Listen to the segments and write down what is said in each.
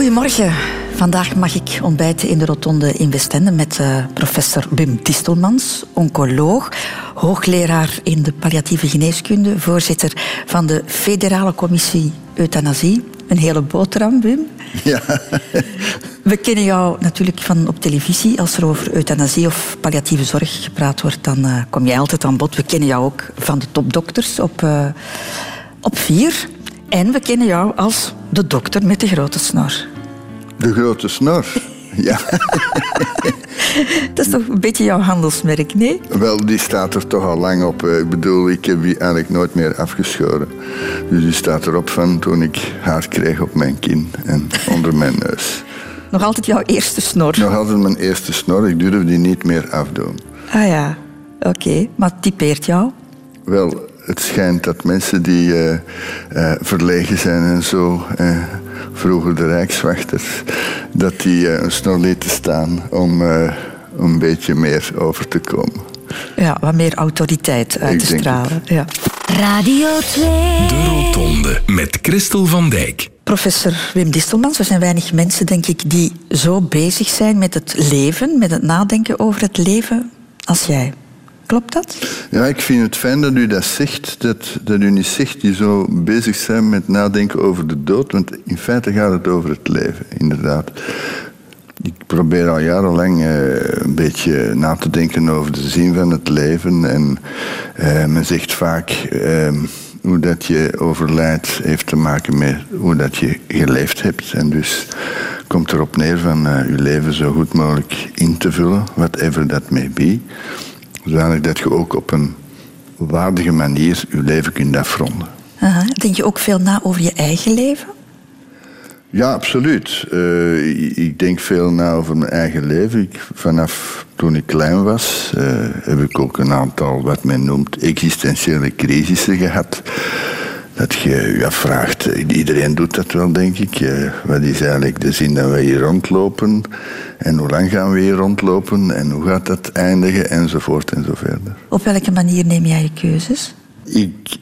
Goedemorgen. Vandaag mag ik ontbijten in de Rotonde in Westende met uh, professor Wim Distelmans, oncoloog, hoogleraar in de palliatieve geneeskunde, voorzitter van de Federale Commissie Euthanasie. Een hele boterham, Wim. Ja. We kennen jou natuurlijk van op televisie. Als er over euthanasie of palliatieve zorg gepraat wordt, dan uh, kom jij altijd aan bod. We kennen jou ook van de topdokters op, uh, op vier. En we kennen jou als de dokter met de grote snor. De grote snor? Ja. dat is toch een beetje jouw handelsmerk, nee? Wel, die staat er toch al lang op. Ik bedoel, ik heb die eigenlijk nooit meer afgeschoren. Dus die staat erop van toen ik haar kreeg op mijn kin en onder mijn neus. Nog altijd jouw eerste snor? Nog altijd mijn eerste snor. Ik durf die niet meer afdoen. Ah ja, oké. Maar typeert jou? Wel, het schijnt dat mensen die uh, uh, verlegen zijn en zo, uh, vroeger de rijkswachters, dat die een snor lieten staan om een beetje meer over te komen. Ja, wat meer autoriteit uit te stralen. Ja. Radio 2. De Rotonde met Christel van Dijk. Professor Wim Distelmans, er zijn weinig mensen, denk ik, die zo bezig zijn met het leven, met het nadenken over het leven als jij. Klopt dat? Ja, ik vind het fijn dat u dat zegt. Dat, dat u niet zegt die zo bezig zijn met nadenken over de dood. Want in feite gaat het over het leven, inderdaad. Ik probeer al jarenlang uh, een beetje na te denken over de zin van het leven. En uh, men zegt vaak uh, hoe dat je overlijdt heeft te maken met hoe dat je geleefd hebt. En dus komt erop neer van je leven zo goed mogelijk in te vullen, whatever that may be. Zodanig dat je ook op een waardige manier je leven kunt afronden. Aha. Denk je ook veel na over je eigen leven? Ja, absoluut. Uh, ik denk veel na over mijn eigen leven. Ik, vanaf toen ik klein was, uh, heb ik ook een aantal wat men noemt existentiële crisissen gehad. Dat je je afvraagt, iedereen doet dat wel, denk ik. Wat is eigenlijk de zin dat wij hier rondlopen? En hoe lang gaan we hier rondlopen? En hoe gaat dat eindigen? Enzovoort en zo verder. Op welke manier neem jij je keuzes? Ik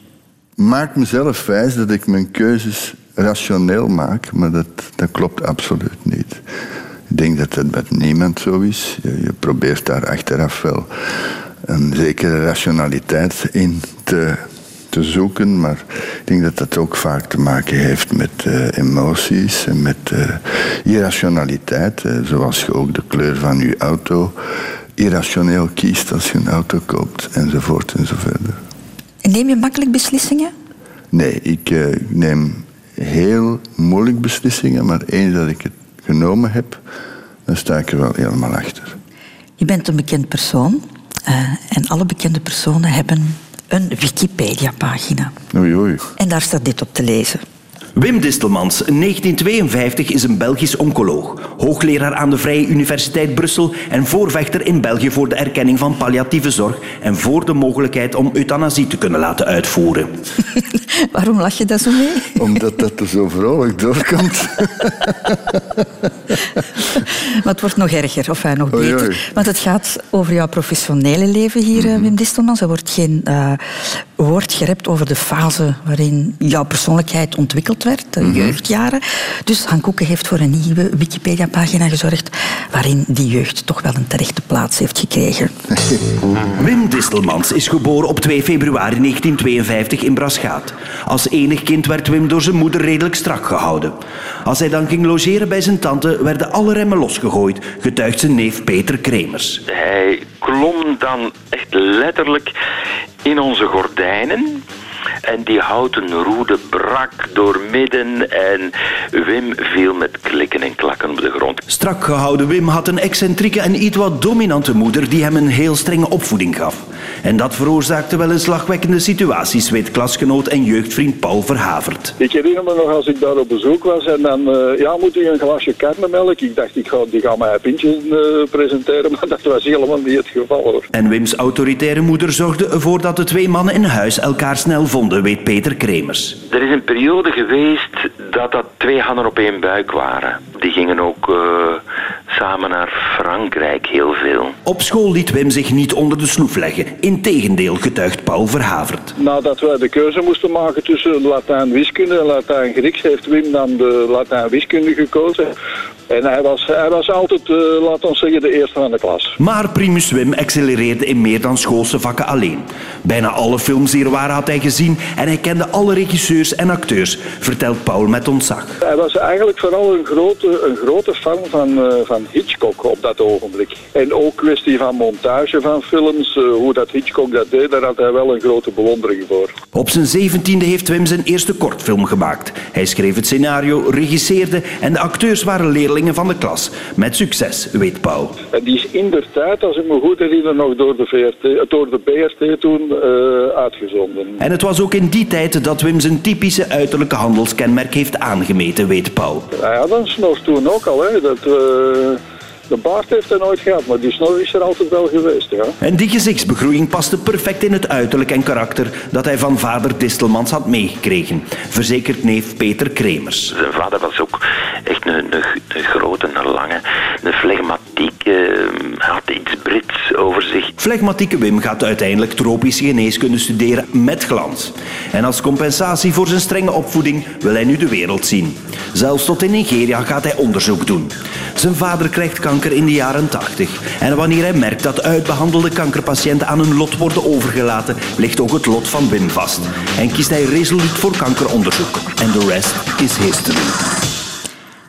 maak mezelf wijs dat ik mijn keuzes rationeel maak, maar dat, dat klopt absoluut niet. Ik denk dat dat met niemand zo is. Je, je probeert daar achteraf wel een zekere rationaliteit in te, te zoeken, maar ik denk dat dat ook vaak te maken heeft met uh, emoties en met uh, irrationaliteit, uh, zoals je ook de kleur van je auto irrationeel kiest als je een auto koopt, enzovoort enzovoort. Neem je makkelijk beslissingen? Nee, ik neem heel moeilijk beslissingen, maar eens dat ik het genomen heb, dan sta ik er wel helemaal achter. Je bent een bekend persoon uh, en alle bekende personen hebben een Wikipedia-pagina. Oei, oei. En daar staat dit op te lezen. Wim Distelmans, 1952, is een Belgisch oncoloog, hoogleraar aan de Vrije Universiteit Brussel en voorvechter in België voor de erkenning van palliatieve zorg en voor de mogelijkheid om euthanasie te kunnen laten uitvoeren. Waarom lach je daar zo mee? Omdat dat er zo vrolijk doorkomt. maar het wordt nog erger, of nog beter. Oei, oei. Want het gaat over jouw professionele leven hier, mm -hmm. Wim Distelmans. Er wordt geen uh, woord gerept over de fase waarin jouw persoonlijkheid werd, de mm -hmm. jeugdjaren. Dus Han Koeken heeft voor een nieuwe Wikipedia-pagina gezorgd waarin die jeugd toch wel een terechte plaats heeft gekregen. Wim Distelmans is geboren op 2 februari 1952 in Braschaat. Als enig kind werd Wim door zijn moeder redelijk strak gehouden. Als hij dan ging logeren bij zijn tante, werden alle remmen losgegooid, getuigt zijn neef Peter Kremers. Hij klom dan echt letterlijk in onze gordijnen. En die houten roede brak door midden en Wim viel met klikken en klakken op de grond. Strak gehouden Wim had een excentrieke en iets wat dominante moeder die hem een heel strenge opvoeding gaf. En dat veroorzaakte wel een slagwekkende situaties, weet klasgenoot en jeugdvriend Paul Verhavert. Ik herinner me nog als ik daar op bezoek was en dan, uh, ja, moet ik een glasje karnemelk? Ik dacht, ik ga, die gaan mij een pintje uh, presenteren, maar dat was helemaal niet het geval hoor. En Wims autoritaire moeder zorgde ervoor dat de twee mannen in huis elkaar snel vonden, weet Peter Kremers. Er is een periode geweest dat dat twee handen op één buik waren. Die gingen ook uh, samen naar Frankrijk heel veel. Op school liet Wim zich niet onder de sloef leggen. Integendeel getuigt Paul Verhavert. Nadat wij de keuze moesten maken tussen Latijn-wiskunde en Latijn-Grieks, heeft Wim dan de Latijn-wiskunde gekozen. En hij was, hij was altijd, uh, laat ons zeggen, de eerste van de klas. Maar Primus Wim accelereerde in meer dan schoolse vakken alleen. Bijna alle films hier waar had hij gezien en hij kende alle regisseurs en acteurs, vertelt Paul met ontzag. Hij was eigenlijk vooral een grote, een grote fan van, uh, van Hitchcock op dat ogenblik. En ook kwestie van montage van films, uh, hoe dat Hitchcock dat deed, daar had hij wel een grote bewondering voor. Op zijn zeventiende heeft Wim zijn eerste kortfilm gemaakt. Hij schreef het scenario, regisseerde en de acteurs waren leerlingen van de klas. Met succes, weet Paul. En die is in de tijd, als ik me goed herinner, nog door de, VRT, door de BRT toen uh, uitgezonden. En het was ook in die tijd dat Wim zijn typische uiterlijke handelskenmerk heeft aangemeten, weet Paul. Ja, ja dat snor toen ook al. Hè. Dat, uh... De baard heeft hij nooit gehad, maar die snor is er altijd wel geweest. Ja. En die gezichtsbegroeiing paste perfect in het uiterlijk en karakter dat hij van vader Distelmans had meegekregen, verzekert neef Peter Kremers. Zijn vader was ook echt een, een, een grote, een lange, een flegmatieke, had iets Brits over zich. Flegmatieke Wim gaat uiteindelijk tropische geneeskunde studeren met glans. En als compensatie voor zijn strenge opvoeding wil hij nu de wereld zien. Zelfs tot in Nigeria gaat hij onderzoek doen. Zijn vader krijgt kanker in de jaren 80. En wanneer hij merkt dat uitbehandelde kankerpatiënten aan hun lot worden overgelaten, ligt ook het lot van Wim vast. En kiest hij resoluut voor kankeronderzoek. En de rest is history.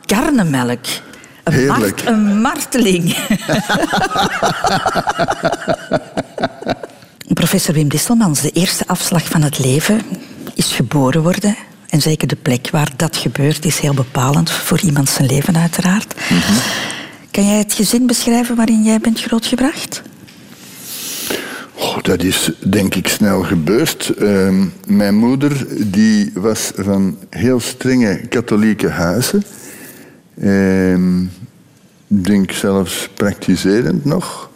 Karnemelk. Een, Heerlijk. mart- een marteling. Professor Wim Distelmans, de eerste afslag van het leven is geboren worden. En zeker de plek waar dat gebeurt is heel bepalend voor iemand zijn leven uiteraard. Kan jij het gezin beschrijven waarin jij bent grootgebracht? Oh, dat is denk ik snel gebeurd. Ehm, mijn moeder die was van heel strenge katholieke huizen. Ik denk zelfs praktiserend nog.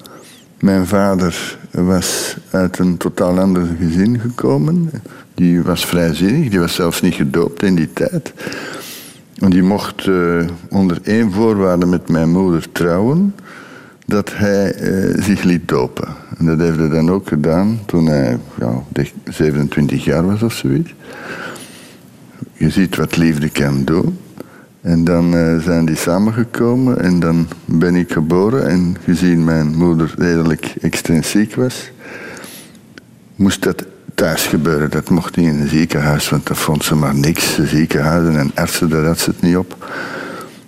Mijn vader was uit een totaal ander gezin gekomen. Die was vrijzinnig, die was zelfs niet gedoopt in die tijd. En die mocht eh, onder één voorwaarde met mijn moeder trouwen, dat hij eh, zich liet dopen. En dat heeft hij dan ook gedaan toen hij ja, denk 27 jaar was of zoiets. Je ziet wat liefde kan doen. En dan eh, zijn die samengekomen en dan ben ik geboren. En gezien mijn moeder redelijk extrinsiek was, moest dat thuis gebeuren. Dat mocht niet in een ziekenhuis, want dat vond ze maar niks. Ziekenhuizen en artsen, daar had ze het niet op.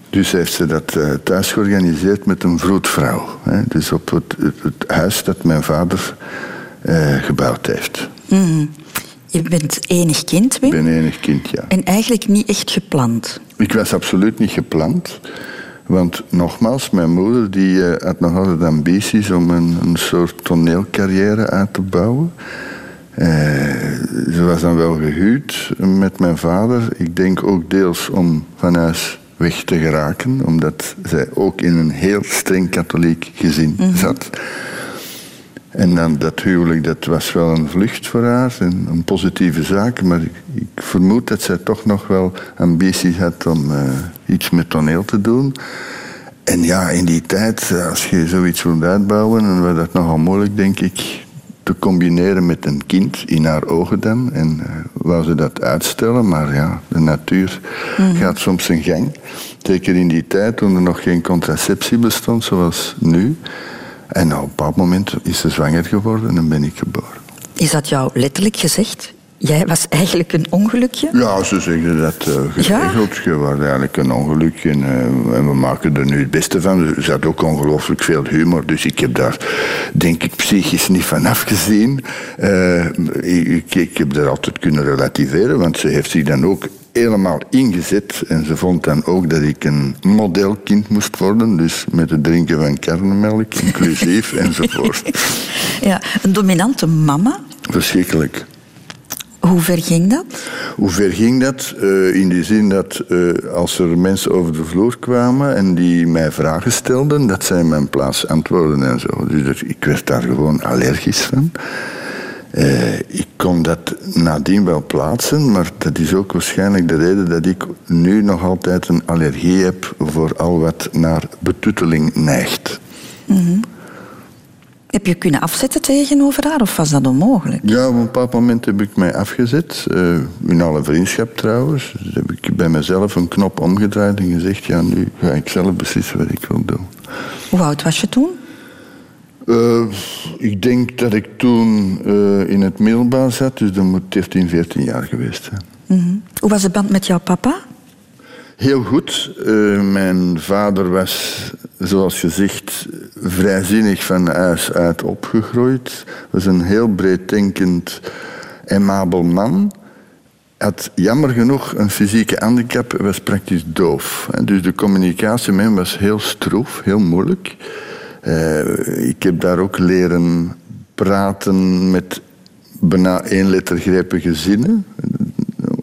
Dus heeft ze dat eh, thuis georganiseerd met een vroedvrouw. Hè? Dus op het, het, het huis dat mijn vader eh, gebouwd heeft. Je bent enig kind, Wim. Ik ben enig kind, ja. En eigenlijk niet echt gepland. Ik was absoluut niet gepland. Want nogmaals, mijn moeder die, eh, had nog altijd ambities om een, een soort toneelcarrière uit te bouwen. Eh, ze was dan wel gehuwd met mijn vader. Ik denk ook deels om van huis weg te geraken, omdat zij ook in een heel streng katholiek gezin zat. En dan dat huwelijk, dat was wel een vlucht voor haar, een, een positieve zaak. Maar ik, ik vermoed dat zij toch nog wel ambities had om eh, iets met toneel te doen. En ja, in die tijd, als je zoiets wilt uitbouwen, dan was dat nogal moeilijk, denk ik, te combineren met een kind, in haar ogen dan. En eh, wou ze dat uitstellen, maar ja, de natuur gaat soms zijn gang. Zeker in die tijd, toen er nog geen contraceptie bestond, zoals nu. En op een bepaald moment is ze zwanger geworden en ben ik geboren. Is dat jou letterlijk gezegd? Jij was eigenlijk een ongelukje? Ja, ze zeggen dat uh, geregeld. Je was eigenlijk een ongeluk en, eh, en we maken er nu het beste van. Ze had ook ongelooflijk veel humor, dus ik heb daar denk ik psychisch niet van afgezien. Eh, ik, ik heb dat altijd kunnen relativeren, want ze heeft zich dan ook helemaal ingezet. En ze vond dan ook dat ik een modelkind moest worden. Dus met het drinken van karnemelk, inclusief enzovoort. Ja, een dominante mama. Verschrikkelijk. Hoe ver ging dat? Hoe ver ging dat? Uh, in die zin dat uh, als er mensen over de vloer kwamen en die mij vragen stelden, dat zij mijn plaats antwoorden en zo. Dus ik werd daar gewoon allergisch van. Uh, ik kon dat nadien wel plaatsen, maar dat is ook waarschijnlijk de reden dat ik nu nog altijd een allergie heb voor al wat naar betutteling neigt. Mm heb je kunnen afzetten tegenover haar of was dat onmogelijk? Ja, op een bepaald moment heb ik mij afgezet. Uh, in alle vriendschap trouwens. Dus heb ik bij mezelf een knop omgedraaid en gezegd: ja, nu ga ik zelf beslissen wat ik wil doen. Hoe oud was je toen? Uh, ik denk dat ik toen uh, in het middelbaar zat, dus dat moet 13, 14 jaar geweest zijn. Mm -hmm. Hoe was de band met jouw papa? Heel goed. Uh, mijn vader was, zoals gezegd, vrijzinnig van huis uit opgegroeid. Was een heel breeddenkend, aimabel man. Had jammer genoeg een fysieke handicap, was praktisch doof. Dus de communicatie met hem was heel stroef, heel moeilijk. Uh, ik heb daar ook leren praten met bijna eenlettergrijpige zinnen,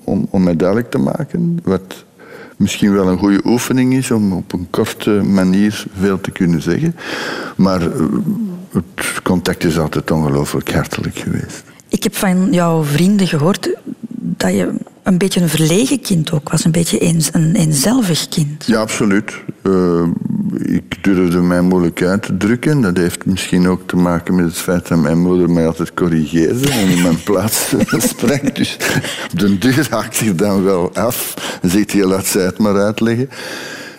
om, om mij duidelijk te maken wat misschien wel een goede oefening is om op een korte manier veel te kunnen zeggen. Maar eh, het contact is altijd ongelooflijk hartelijk geweest. Ik heb van jouw vrienden gehoord dat je een beetje een verlegen kind ook was, een beetje een, een eenzelvig kind. Ja, absoluut. Uh, ik durfde mij moeilijk uit te drukken. Dat heeft misschien ook te maken met het feit dat mijn moeder mij altijd corrigeerde en in mijn plaats sprak. Dus op de duur haakte ik dan wel af. Dan zegt hij, laat zij het maar uitleggen.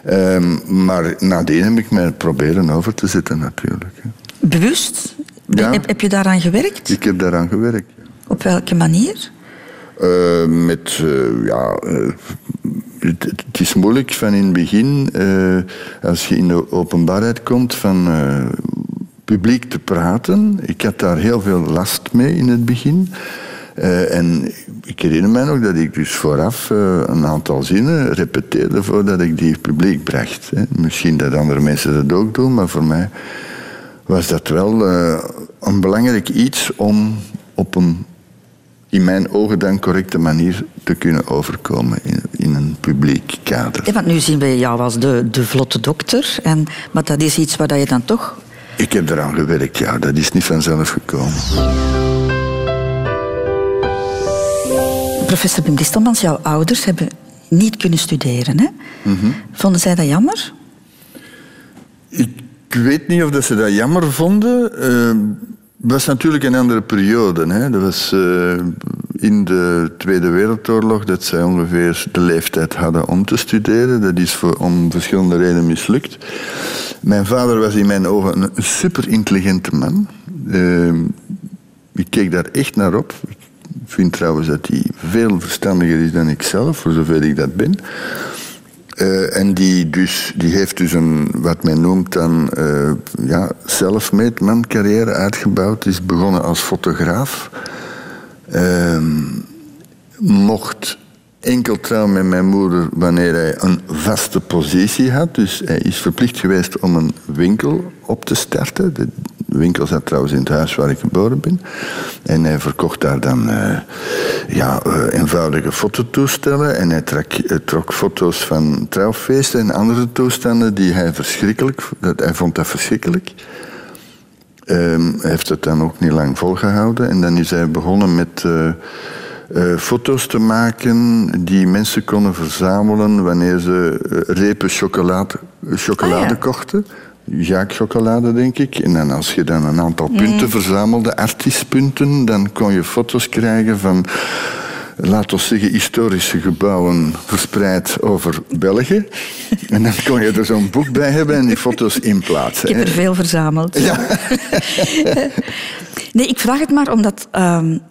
Um, maar nadien heb ik mij proberen over te zetten natuurlijk. Bewust? Ja. Heb, heb je daaraan gewerkt? Ik heb daaraan gewerkt. Op welke manier? Uh, met, uh, ja, het, het, is moeilijk van in het begin, als je in de openbaarheid komt, van publiek te praten. Ik had daar heel veel last mee in het begin. en ik herinner mij nog dat ik dus vooraf een aantal zinnen repeteerde voordat ik die publiek bracht. Hè. Misschien dat andere mensen dat ook doen, maar voor mij was dat wel een belangrijk iets om op een in mijn ogen dan correcte manier te kunnen overkomen in, in een publiek kader. Ja, want nu zien we jou als de, de vlotte dokter, en, maar dat is iets waar je dan toch... Ik heb eraan gewerkt, ja. Dat is niet vanzelf gekomen. Professor Ben Distelmans, jouw ouders hebben niet kunnen studeren. Hè? Mm Vonden zij dat jammer? Ik weet niet of dat ze dat jammer vonden. Uh, het was natuurlijk een andere periode. Hè. Dat was uh, in de Tweede Wereldoorlog dat zij ongeveer de leeftijd hadden om te studeren. Dat is voor, om verschillende redenen mislukt. Mijn vader was in mijn ogen een super intelligente man. Uh, ik keek daar echt naar op. Ik vind trouwens dat hij veel verstandiger is dan ik zelf, voor zover ik dat ben. Uh, en die, dus, die heeft dus een, wat men noemt dan, uh, ja, self-made carrière uitgebouwd. Is begonnen als fotograaf. Uh, mocht enkel trouwen met mijn moeder wanneer hij een vaste positie had. Dus hij is verplicht geweest om een winkel op te starten. Winkel zat trouwens in het huis waar ik geboren ben. En hij verkocht daar dan uh, ja, uh, eenvoudige fototoestellen. En hij trok, uh, trok, foto's van trouwfeesten en andere toestanden die hij verschrikkelijk... Dat, hij vond dat verschrikkelijk. Um, hij heeft het dan ook niet lang volgehouden. En dan is hij begonnen met uh, foto's te maken die mensen konden verzamelen wanneer ze repen chocolade, chocolade ah, kochten. Jacques chocolade, denk ik. En dan als je dan een aantal mm. punten verzamelde, artiestpunten, dan kon je foto's krijgen van, laten we zeggen, historische gebouwen verspreid over België. en dan kon je er zo'n boek bij hebben en die foto's inplaatsen. Ik heb er veel verzameld. Ja. nee, ik vraag het maar omdat... Um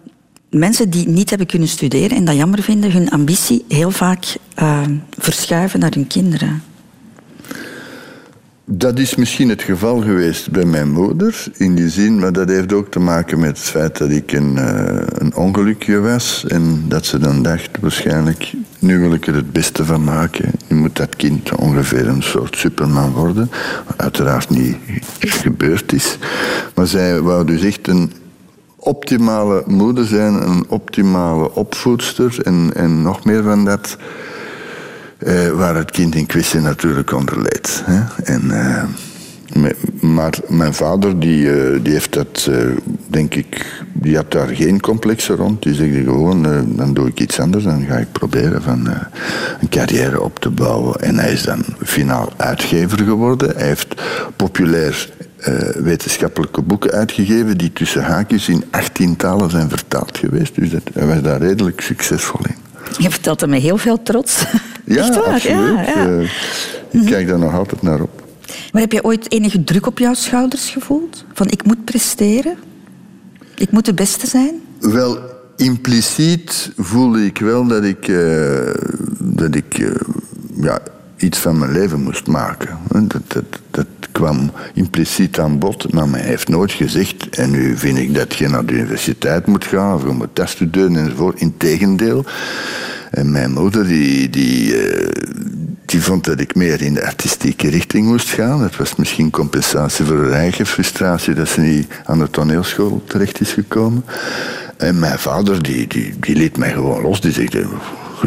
mensen die niet hebben kunnen studeren en dat jammer vinden, hun ambitie heel vaak uh, verschuiven naar hun kinderen. Dat is misschien het geval geweest bij mijn moeder, in die zin, maar dat heeft ook te maken met het feit dat ik een, uh, een ongelukje was en dat ze dan dacht, waarschijnlijk, nu wil ik er het beste van maken. Nu moet dat kind ongeveer een soort superman worden, wat uiteraard niet gebeurd is. Maar zij wou dus echt een optimale moeder zijn, een optimale opvoedster en, en nog meer van dat. Eh, waar het kind in kwestie natuurlijk onder leed. En, eh, Maar mijn vader, die, eh, die heeft dat, denk ik, die had daar geen complexen rond. Die zegt gewoon, dan doe ik iets anders. Dan ga ik proberen van een carrière op te bouwen. En hij is dan finaal uitgever geworden. Hij heeft populair wetenschappelijke boeken uitgegeven die tussen haakjes in 18 talen zijn vertaald geweest. Dus dat, hij was daar redelijk succesvol in. Je vertelt dat met heel veel trots. Ja, absoluut. Ja, ja. ik kijk daar nog altijd naar op. Maar heb je ooit enige druk op jouw schouders gevoeld? Van ik moet presteren? Ik moet de beste zijn? Wel, impliciet voelde ik wel dat ik, uh, dat ik uh, ja, iets van mijn leven moest maken. Dat, dat, dat kwam impliciet aan bod, maar mij heeft nooit gezegd, en nu vind ik dat je naar de universiteit moet gaan, of je moet dat studeren enzovoort. Integendeel. En mijn moeder, die, die, uh, die vond dat ik meer in de artistieke richting moest gaan. Dat was misschien compensatie voor haar eigen frustratie dat ze niet aan de toneelschool terecht is gekomen. En mijn vader, die, die, die liet mij gewoon los. Die zei,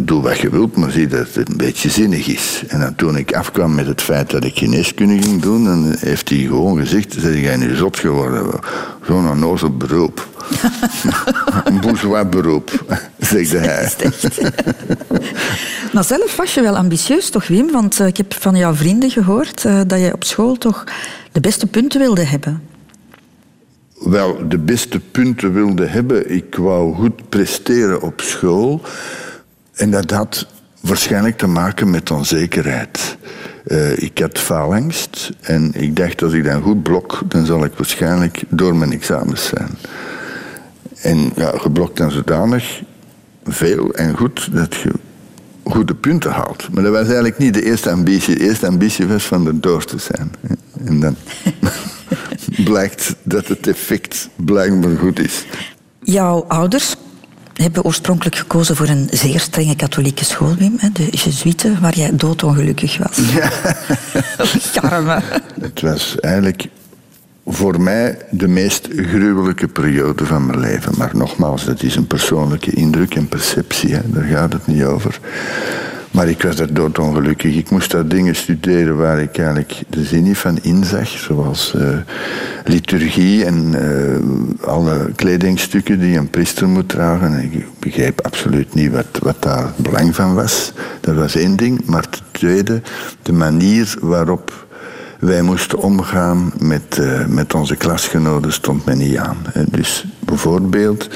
doe wat je wilt, maar zie dat het een beetje zinnig is. En dan toen ik afkwam met het feit dat ik geneeskunde ging doen, dan heeft hij gewoon gezegd, zeg jij nu zot geworden? Zo'n onnozel beroep. een bourgeois beroep, zegde hij. maar zelf was je wel ambitieus toch, Wim? Want eh, ik heb van jouw vrienden gehoord uh, dat je op school toch de beste punten wilde hebben. Wel, de beste punten wilde hebben. Ik wou goed presteren op school. En dat had waarschijnlijk te maken met onzekerheid. Uh, ik had faalangst en ik dacht als ik dan goed blok, dan zal ik waarschijnlijk door mijn examens zijn. En ja, geblokt dan zodanig veel en goed dat je goede punten haalt. Maar dat was eigenlijk niet de eerste ambitie. De eerste ambitie was van er door te zijn. En dan blijkt dat het effect blijkbaar goed is. Jouw ouders hebben oorspronkelijk gekozen voor een zeer strenge katholieke school, Wim. De Jesuiten, waar jij doodongelukkig was. Ja. Charme. Het was eigenlijk voor mij de meest gruwelijke periode van mijn leven. Maar nogmaals, dat is een persoonlijke indruk en perceptie. Hè. Daar gaat het niet over. Maar ik was er doodongelukkig. Ik moest daar dingen studeren waar ik eigenlijk de zin niet van inzag. Zoals uh, liturgie en uh, alle kledingstukken die een priester moet dragen. Ik begreep absoluut niet wat, wat daar het belang van was. Dat was één ding. Maar ten tweede, de manier waarop wij moesten omgaan met, uh, met onze klasgenoten stond mij niet aan. Dus bijvoorbeeld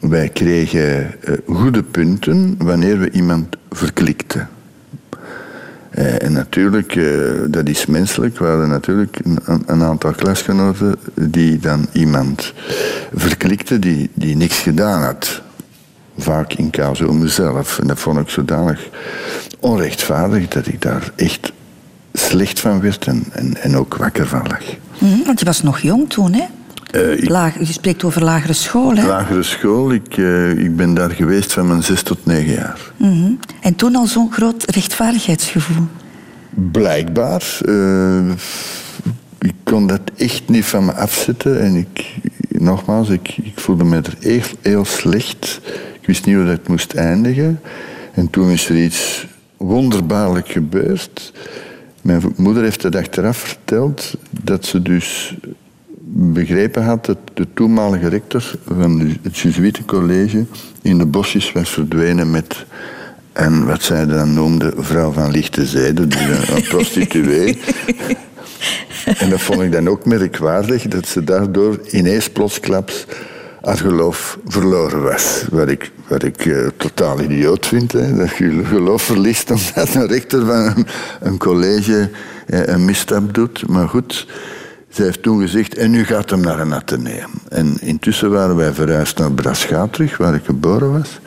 wij kregen uh, goede punten wanneer we iemand verklikten. Uh, en natuurlijk, uh, dat is menselijk. We hadden natuurlijk een, aantal klasgenoten die dan iemand verklikten die, die niks gedaan had. Vaak in casu om mezelf. En dat vond ik zodanig onrechtvaardig dat ik daar echt slecht van werd en, en, en ook wakker van lag. Mm, want je was nog jong toen, hè? Uh, Laag, je spreekt over lagere school, hè? Lagere school. Ik, uh, ik ben daar geweest van mijn zes tot negen jaar. Mm -hmm. En toen al zo'n groot rechtvaardigheidsgevoel? Blijkbaar. Uh, ik kon dat echt niet van me afzetten. En ik, nogmaals, ik, ik voelde me er heel, heel slecht. Ik wist niet hoe dat moest eindigen. En toen is er iets wonderbaarlijk gebeurd. Mijn moeder heeft het achteraf verteld dat ze dus begrepen had dat de toenmalige rector van het Jesuitencollege in de bosjes was verdwenen met en wat zij dan noemde vrouw van lichte zijde, dus een, prostituee. en dat vond ik dan ook merkwaardig, dat ze daardoor ineens plotsklaps haar geloof verloren was. Wat ik, wat ik uh, totaal idioot vind, hè, dat je geloof verliest omdat een rector van een, een college uh, een misstap doet. Maar goed, zij heeft toen gezegd, en nu gaat hem naar een ateneum. En intussen waren wij verhuisd naar Braschaat terug, waar ik geboren was.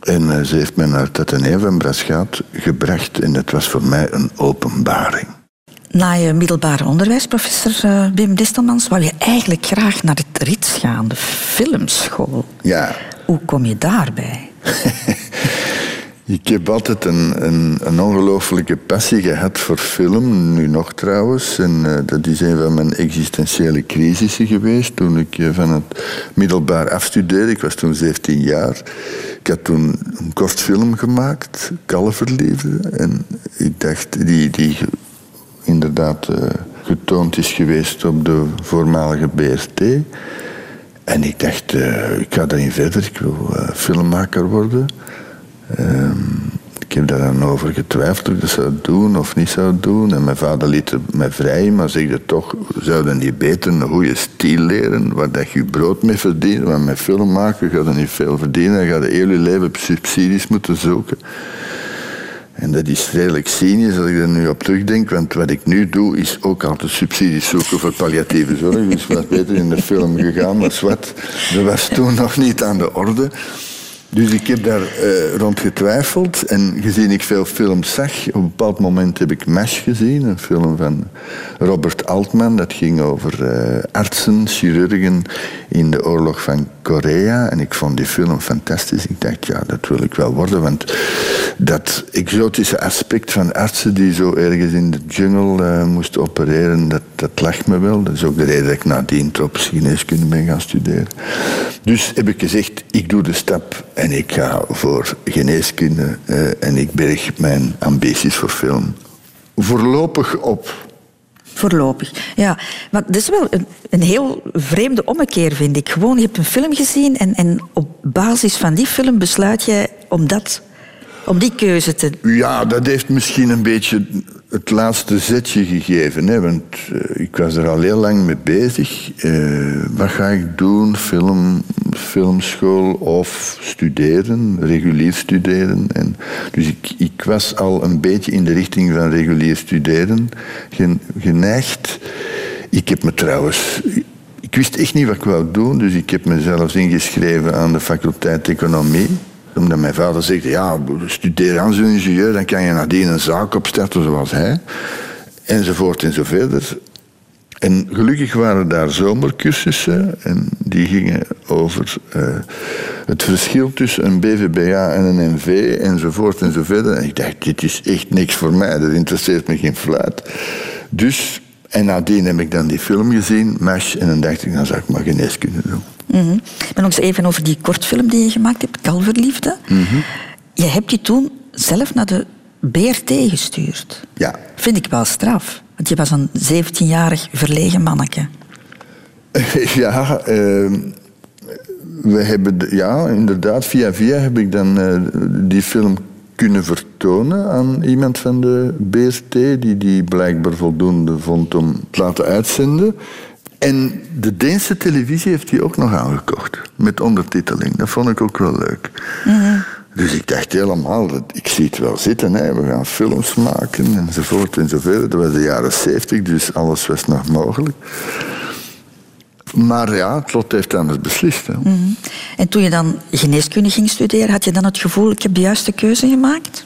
En uh, ze heeft mij naar het ateneum van Braschaat gebracht. En dat was voor mij een openbaring. Na je middelbaar onderwijs, professor uh, Wim Distelmans, wou je eigenlijk graag naar het Rits gaan, de filmschool. Ja. Hoe kom je daarbij? Ik heb altijd een, een, ongelooflijke passie gehad voor film, nu nog trouwens. En uh, dat is een van mijn existentiële crisissen geweest toen ik uh, van het middelbaar afstudeerde. Ik was toen 17 jaar. Ik had toen een kort film gemaakt, Kalverliefde. En ik dacht, die, die inderdaad uh, getoond is geweest op de voormalige BRT. En ik dacht, ik ga daarin verder, ik wil filmmaker worden. Ehm, ik heb daar dan over getwijfeld of ik dat zou doen of niet zou doen. En mijn vader liet mij vrij, maar zegde toch, zouden die beter een goede stijl leren, waar dat je brood mee verdient. Want met film maken ga je niet veel verdienen, dan ga je heel leven subsidies moeten zoeken. En dat is redelijk cynisch als ik er nu op terugdenk, want wat ik nu doe is ook altijd subsidies zoeken voor palliatieve zorg. Dus wat beter in de film gegaan, maar wat, dat was toen nog niet aan de orde. Dus ik heb daar uh, rond getwijfeld. En gezien ik veel films zag, op een bepaald moment heb ik MASH gezien. Een film van Robert Altman. Dat ging over uh, artsen, chirurgen in de oorlog van Korea. En ik vond die film fantastisch. Ik dacht, ja, dat wil ik wel worden. Want dat exotische aspect van artsen die zo ergens in de jungle uh, moesten opereren, dat, dat lag me wel. Dat is ook de reden dat ik nadien tropische geneeskunde ben gaan studeren. Dus heb ik gezegd, ik doe de stap en ik ga voor geneeskunde uh, en ik berg mijn ambities voor film voorlopig op. Voorlopig, ja. Maar dat is wel een, een, heel vreemde ommekeer, vind ik. Gewoon, je hebt een film gezien en, en op basis van die film besluit je om dat om die keuze te... Ja, dat heeft misschien een beetje het laatste zetje gegeven. Hè? Want uh, ik was er al heel lang mee bezig. Uh, wat ga ik doen? Film, filmschool of studeren, regulier studeren. En dus ik, ik was al een beetje in de richting van regulier studeren geneigd. Ik heb me trouwens ik wist echt niet wat ik wou doen, dus ik heb mezelf ingeschreven aan de faculteit economie omdat mijn vader zegt, ja, studeer als een ingenieur, dan kan je nadien een zaak opstarten zoals hij. Enzovoort enzovoort. En gelukkig waren daar zomercursussen en die gingen over uh, het verschil tussen een BVBA en een NV enzovoort enzovoort. En ik dacht, dit is echt niks voor mij, dat interesseert me geen fluit. Dus, en nadien heb ik dan die film gezien, MASH, en dan dacht ik, dan zou ik maar geneeskunde doen. Mm -hmm. nog eens even over die kortfilm die je gemaakt hebt, Kalverliefde. Mm Je hebt die toen zelf naar de BRT gestuurd. Ja. Vind ik wel straf. Want je was een 17-jarig verlegen manneke. ja, uh, we hebben, ja, inderdaad, via via heb ik dan uh, die film kunnen vertonen aan iemand van de BRT, die die blijkbaar voldoende vond om te laten uitzenden. En de Deense televisie heeft die ook nog aangekocht. Met ondertiteling. Dat vond ik ook wel leuk. Mhm. Dus ik dacht helemaal, dat, ik zie het wel zitten. Hè. We gaan films maken enzovoort enzovoort. Dat was de jaren zeventig, dus alles was nog mogelijk. Maar ja, het lot heeft anders beslist. Hè. Mhm. En toen je dan geneeskunde ging studeren, had je dan het gevoel, ik heb de juiste keuze gemaakt?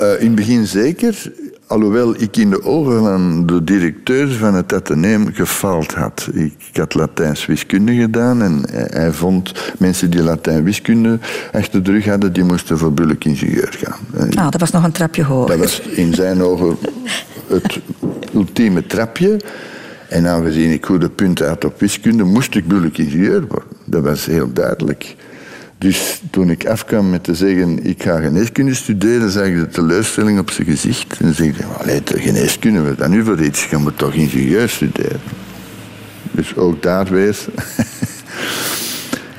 Uh, in het begin zeker. Alhoewel ik in de ogen van de directeur van het Atheneum gefaald had. Ik, had Latijns wiskunde gedaan en hij, vond mensen die Latijn wiskunde achter de rug hadden, die moesten voor ingenieur gaan. Ah, dat was nog een trapje hoger. Dat was in zijn ogen het ultieme trapje. En aangezien ik goede punten had op wiskunde, moest ik ingenieur worden. Dat was heel duidelijk. Dus toen ik afkwam met te zeggen, ik ga geneeskunde studeren, zag ik de teleurstelling op zijn gezicht. En dan zei ik, allee, geneeskunde, wat dan nu voor iets? Je moet toch ingenieur studeren? Dus ook daar weer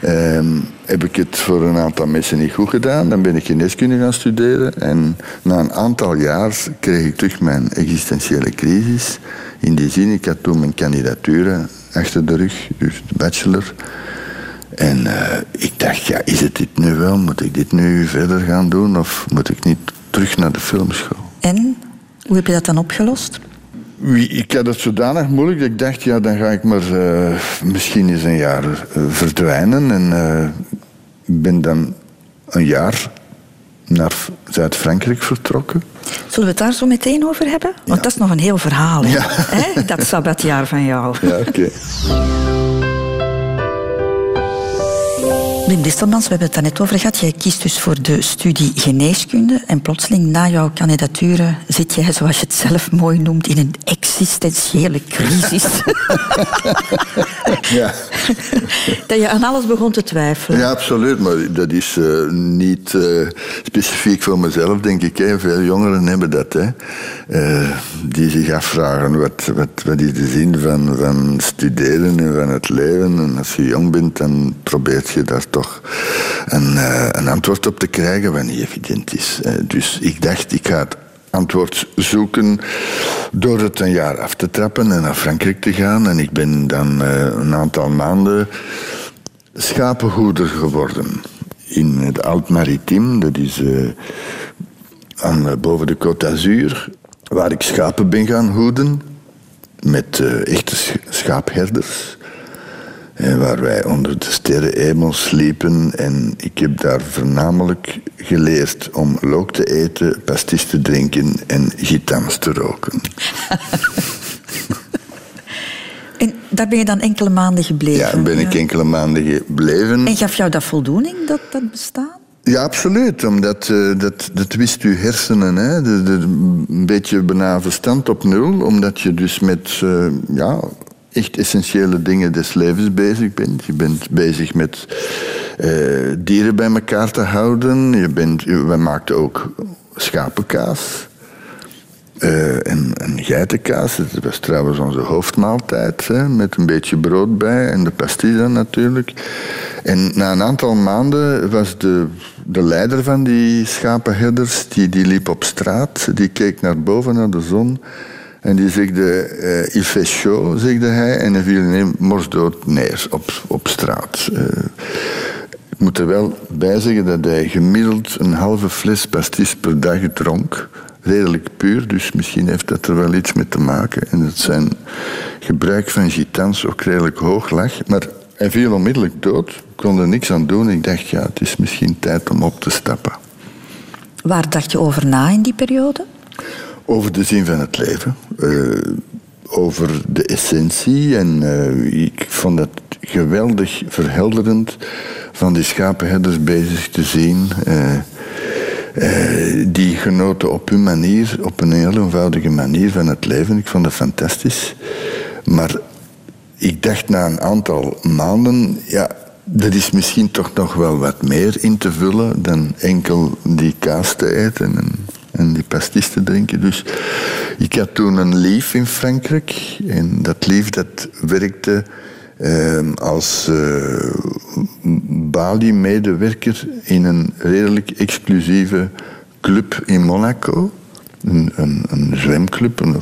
um, heb ik het voor een aantal mensen niet goed gedaan. Dan ben ik geneeskunde gaan studeren. En na een aantal jaar kreeg ik terug mijn existentiële crisis. In die zin, ik had toen mijn kandidatuur achter de rug, dus de bachelor. En uh, ik dacht, ja, is het dit nu wel? Moet ik dit nu verder gaan doen? Of moet ik niet terug naar de filmschool? En? Hoe heb je dat dan opgelost? Ik had het zodanig moeilijk dat ik dacht, ja, dan ga ik maar uh, misschien eens een jaar uh, verdwijnen. En ben dan een jaar naar Zuid-Frankrijk vertrokken. Zullen we het daar zo meteen over hebben? Want dat is nog een heel verhaal, hè? Ja. dat sabbatjaar van jou. Ja, oké. Wim Distelmans, we hebben het daar net over gehad. Jij kiest dus voor de studie geneeskunde. En plotseling, na jouw kandidatuur, zit jij, zoals je het zelf mooi noemt, in een existentiële crisis. ja. dat je aan alles begon te twijfelen. Ja, absoluut. Maar dat is uh, niet uh, specifiek voor mezelf, denk ik. Hè. Veel jongeren hebben dat. Hè. Uh, die zich afvragen wat, wat, wat is de zin van, van studeren en van het leven. En als je jong bent, dan probeert je daar toch een, uh, een antwoord op te krijgen wat niet evident is. Uh, dus ik dacht, ik ga het antwoord zoeken door het een jaar af te trappen en naar Frankrijk te gaan. En ik ben dan uh, een aantal maanden schapenhoeder geworden in het Alt-Maritiem. Dat is aan, boven de Côte d'Azur, waar ik schapen ben gaan hoeden met echte schaapherders. En waar wij onder de sterrenhemel sliepen. En ik heb daar voornamelijk geleerd om look te eten, pastis te drinken en gitans te roken. en daar ben je dan enkele maanden gebleven? Ja, ben ik enkele maanden gebleven. En gaf jou dat voldoening, dat, dat bestaan? Ja, absoluut. Omdat uh, dat, dat wist uw hersenen. Hè? De, de, een beetje bijna verstand op nul. Omdat je dus met uh, ja, echt essentiële dingen des levens bezig bent. Je bent bezig met uh, dieren bij elkaar te houden. Je bent, wij maakten ook schapenkaas. Uh, en, en geitenkaas, dat was trouwens onze hoofdmaaltijd, met een beetje brood bij en de pastilla natuurlijk. En na een aantal maanden was de, de leider van die schapenherders, die, die liep op straat, die keek naar boven naar de zon en die zegde, uh, il fait chaud, zegde hij. En hij viel morsdood neer op, op straat. Uh, ik moet er wel bij zeggen dat hij gemiddeld een halve fles pastis per dag dronk. Redelijk puur, dus misschien heeft dat er wel iets mee te maken. En dat zijn gebruik van gitans ook redelijk hoog lag. Maar hij viel onmiddellijk dood. Ik kon er niks aan doen. Ik dacht, ja, het is misschien tijd om op te stappen. Waar dacht je over na in die periode? Over de zin van het leven. Uh, over de essentie. En uh, ik vond het geweldig verhelderend van die schapenherders bezig te zien. Uh, die genoten op hun manier, op een heel eenvoudige manier van het leven. Ik vond het fantastisch. Maar ik dacht na een aantal maanden, ja, er is misschien toch nog wel wat meer in te vullen dan enkel die kaas te eten. En die pastis te drinken. Dus ik had toen een lief in Frankrijk. En dat lief dat werkte eh, als uh, Bali-medewerker in een redelijk exclusieve club in Monaco. Een, een, een zwemclub, een,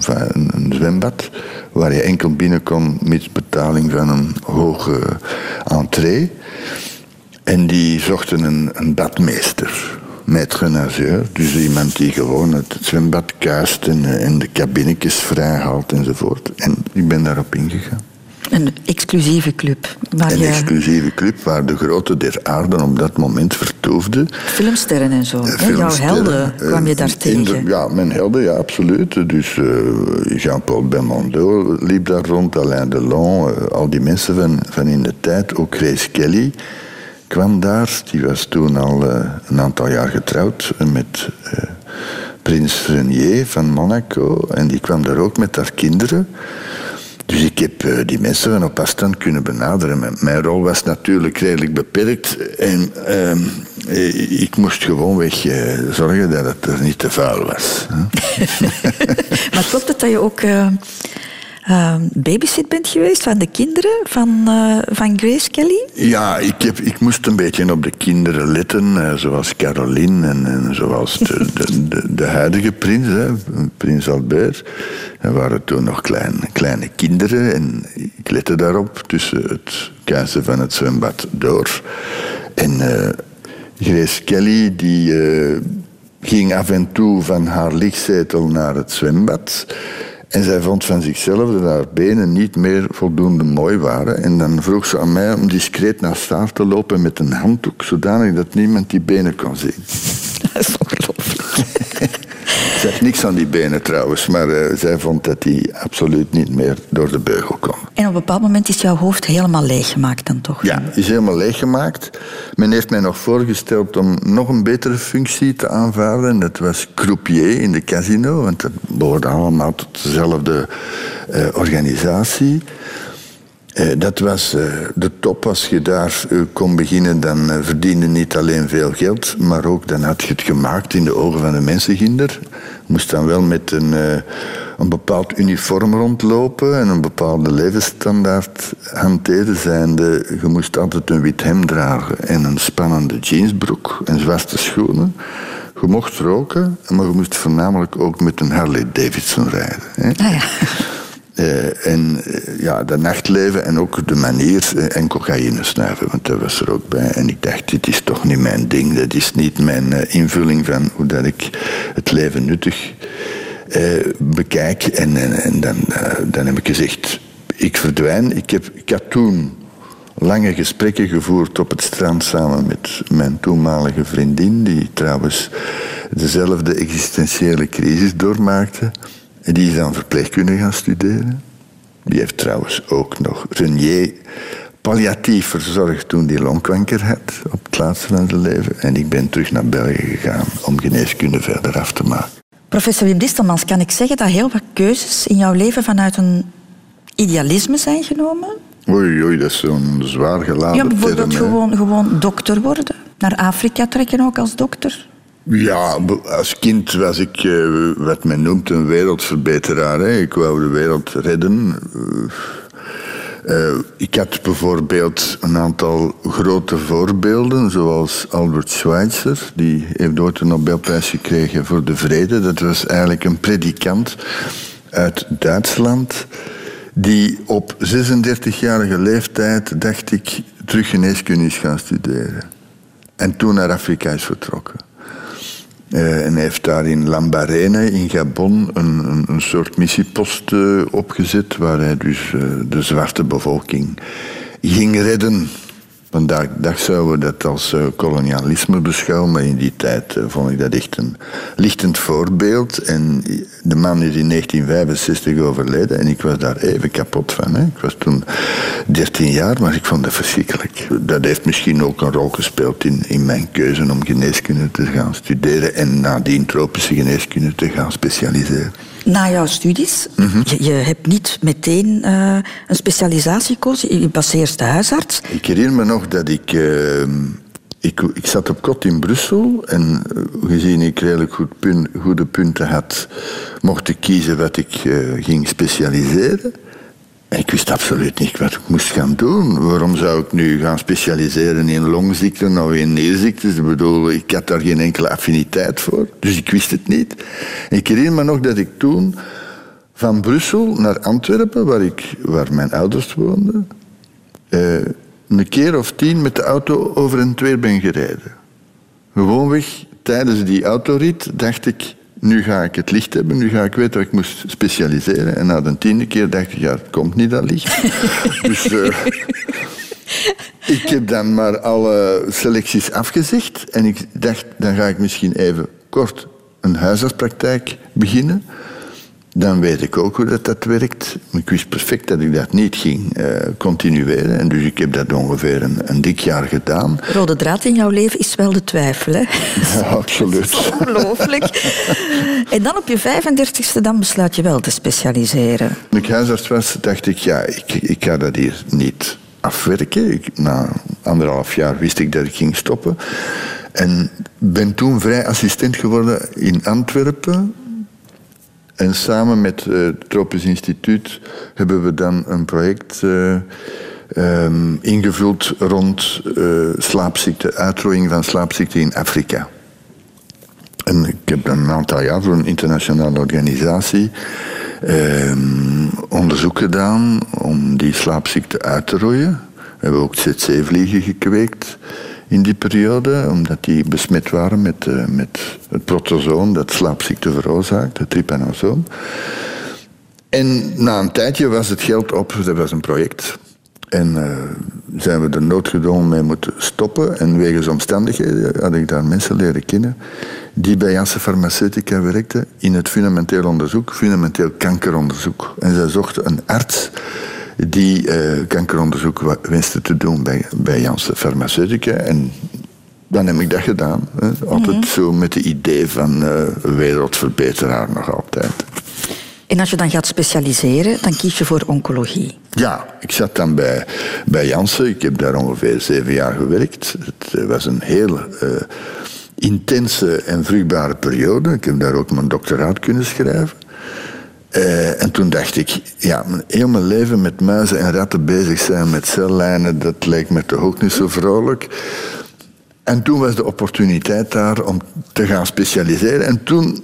een, zwembad, waar je enkel binnen kon met betaling van een hoge entree. En die zochten een, een badmeester maître nageur. Dus iemand die gewoon het zwembad kuist en, eh, en de cabinetjes vrijhaalt enzovoort. En ik ben daarop ingegaan. Een exclusieve club. Waar een exclusieve club waar de grote der aarde op dat moment vertoefde. Filmsterren en zo. Filmsterren, Jouw helden eh, kwam je daar tegen. ja, mijn helden, ja, absoluut. Dus uh, Jean-Paul Belmondo liep daar rond, Alain Delon, uh, al die mensen van, van in de tijd. Ook Grace Kelly kwam daar. Die was toen al uh, een aantal jaar getrouwd met uh, prins Renier van Monaco. En die kwam daar ook met haar kinderen. Dus ik heb uh, die mensen van op afstand kunnen benaderen. Mijn rol was natuurlijk redelijk beperkt. En ehm, ik moest gewoonweg zorgen dat het er niet te vuil was. maar klopt het dat je ook uh, babysit bent geweest van de kinderen van, uh, van Grace Kelly? Ja, ik, heb, ik moest een beetje op de kinderen letten, uh, zoals Caroline en, en zoals de, de, de, huidige prins, hè, prins Albert. Er waren toen nog klein, kleine kinderen en ik lette daarop tussen het kuisen van het zwembad door. En eh, Grace Kelly die ging af en toe van haar lichtzetel naar het zwembad. En zij vond van zichzelf dat haar benen niet meer voldoende mooi waren. En dan vroeg ze aan mij om discreet naar haar te lopen met een handdoek, zodanig dat niemand die benen kon zien. Dat is. Ze heeft niks aan die benen trouwens, maar uh, zij vond dat die absoluut niet meer door de beugel kon. En op een bepaald moment is jouw hoofd helemaal leeggemaakt dan toch? Ja, is helemaal leeggemaakt. Men heeft mij nog voorgesteld om nog een betere functie te aanvaarden. Dat was croupier in de casino, want dat behoorde allemaal tot dezelfde uh, organisatie. Uh, dat was uh, de top. Als je daar kon beginnen, dan verdiende niet alleen veel geld, maar ook dan had je het gemaakt in de ogen van de mensen ginder. Moest dan wel met een bepaald uniform rondlopen en een bepaalde levensstandaard hanteren zijnde. Je moest altijd een wit hemd dragen en een spannende jeansbroek en zwarte schoenen. Je mocht roken, maar je moest voornamelijk ook met een Harley Davidson rijden. Hè? Ah, ja. Uh, en uh, ja, dat nachtleven en ook de manier uh, en cocaïne snuiven, want dat was er ook bij. En ik dacht, dit is toch niet mijn ding, dat is niet mijn invulling van hoe dat ik het leven nuttig eh, bekijk. En, en, dan, dan heb ik gezegd, ik verdwijn. Ik, heb, had toen lange gesprekken gevoerd op het strand samen met mijn toenmalige vriendin, die trouwens dezelfde existentiële crisis doormaakte. En die is dan verpleegkunde gaan studeren. Die heeft trouwens ook nog Renier palliatief verzorgd toen die longkanker had op het laatste van zijn leven. En ik ben terug naar België gegaan om geneeskunde verder af te maken. Professor Wim Distelmans, kan ik zeggen dat heel wat keuzes in jouw leven vanuit een idealisme zijn genomen? Oei, oei, dat is zo'n zwaar geladen Ja, bijvoorbeeld gewoon, gewoon dokter worden. Naar Afrika trekken ook als dokter. Ja, als kind was ik uh, wat men noemt een wereldverbeteraar. Hè. Ik wou de wereld redden. Uh, uh, ik had bijvoorbeeld een aantal grote voorbeelden, zoals Albert Schweitzer, die heeft ooit een Nobelprijs gekregen voor de vrede. Dat was eigenlijk een predikant uit Duitsland, die op 36-jarige leeftijd, dacht ik, terug geneeskunde is gaan studeren. En toen naar Afrika is vertrokken. Uh, en hij heeft daar in Lambarene in Gabon een, een, een soort missiepost uh, opgezet, waar hij dus uh, de zwarte bevolking ging redden Vandaag dag zouden we dat als uh, kolonialisme beschouwen, maar in die tijd uh, vond ik dat echt een lichtend voorbeeld. En de man is in 1965 overleden en ik was daar even kapot van. Hè. Ik was toen 13 jaar, maar ik vond dat verschrikkelijk. Dat heeft misschien ook een rol gespeeld in, in mijn keuze om geneeskunde te gaan studeren en nadien tropische geneeskunde te gaan specialiseren na jouw studies. Mm je, je, hebt niet meteen uh, een specialisatie gekozen. Je was eerst de huisarts. Ik herinner me nog dat ik... Uh, ik, ik, zat op kot in Brussel en eh, gezien ik redelijk goed pun, goede punten had, mocht ik kiezen wat ik uh, ging specialiseren. Ik wist absoluut niet wat ik moest gaan doen. Waarom zou ik nu gaan specialiseren in longziekten of in nierziektes? Ik bedoel, ik had daar geen enkele affiniteit voor. Dus ik wist het niet. ik herinner me nog dat ik toen van Brussel naar Antwerpen, waar, ik, waar mijn ouders woonden, eh, een keer of tien met de auto over en twee ben gereden. Gewoonweg tijdens die autorit dacht ik, nu ga ik het licht hebben, nu ga ik weten wat ik moest specialiseren. En na de tiende keer dacht ik, ja, het komt niet dat licht. dus uh, ik heb dan maar alle selecties afgezegd. En ik dacht, dan ga ik misschien even kort een huisartspraktijk beginnen dan weet ik ook hoe dat, dat werkt. Ik wist perfect dat ik dat niet ging uh, continueren. En dus ik heb dat ongeveer een, een, dik jaar gedaan. Rode draad in jouw leven is wel de twijfel, hè? Ja, absoluut. ongelooflijk. en dan op je 35ste dan besluit je wel te specialiseren. Toen ik huisarts was, dacht ik, ja, ik, ik ga dat hier niet afwerken. Ik, na anderhalf jaar wist ik dat ik ging stoppen. En ben toen vrij assistent geworden in Antwerpen en samen met uh, het Tropisch Instituut hebben we dan een project uh, um, ingevuld rond uh, slaapziekte, uitrooiing van slaapziekte in Afrika. En ik heb dan een aantal jaar voor een internationale organisatie ehm, onderzoek gedaan om die slaapziekte uit te rooien. We hebben ook ZC-vliegen gekweekt in die periode, omdat die besmet waren met, uh, met het protozoon dat slaapziekte veroorzaakt, het trypanosoom. En na een tijdje was het geld op, dat was een project. En uh, zijn we er noodgedwongen mee moeten stoppen. En wegens omstandigheden had ik daar mensen leren kennen die bij Janssen Pharmaceutica werkten in het fundamenteel onderzoek, fundamenteel kankeronderzoek. En zij zochten een arts die uh, kankeronderzoek wenste te doen bij, bij Janssen Farmaceutica. En dan heb ik dat gedaan. Hè. Altijd mhm. zo met het idee van uh, wereldverbeteraar nog altijd. En als je dan gaat specialiseren, dan kies je voor oncologie. Ja, ik zat dan bij, bij Janssen. Ik heb daar ongeveer zeven jaar gewerkt. Het was een heel uh, intense en vruchtbare periode. Ik heb daar ook mijn doctoraat kunnen schrijven. Uh, en toen dacht ik, ja, heel mijn leven met muizen en ratten bezig zijn met cellijnen, dat lijkt me toch ook niet zo vrolijk. En toen was de opportuniteit daar om te gaan specialiseren. En toen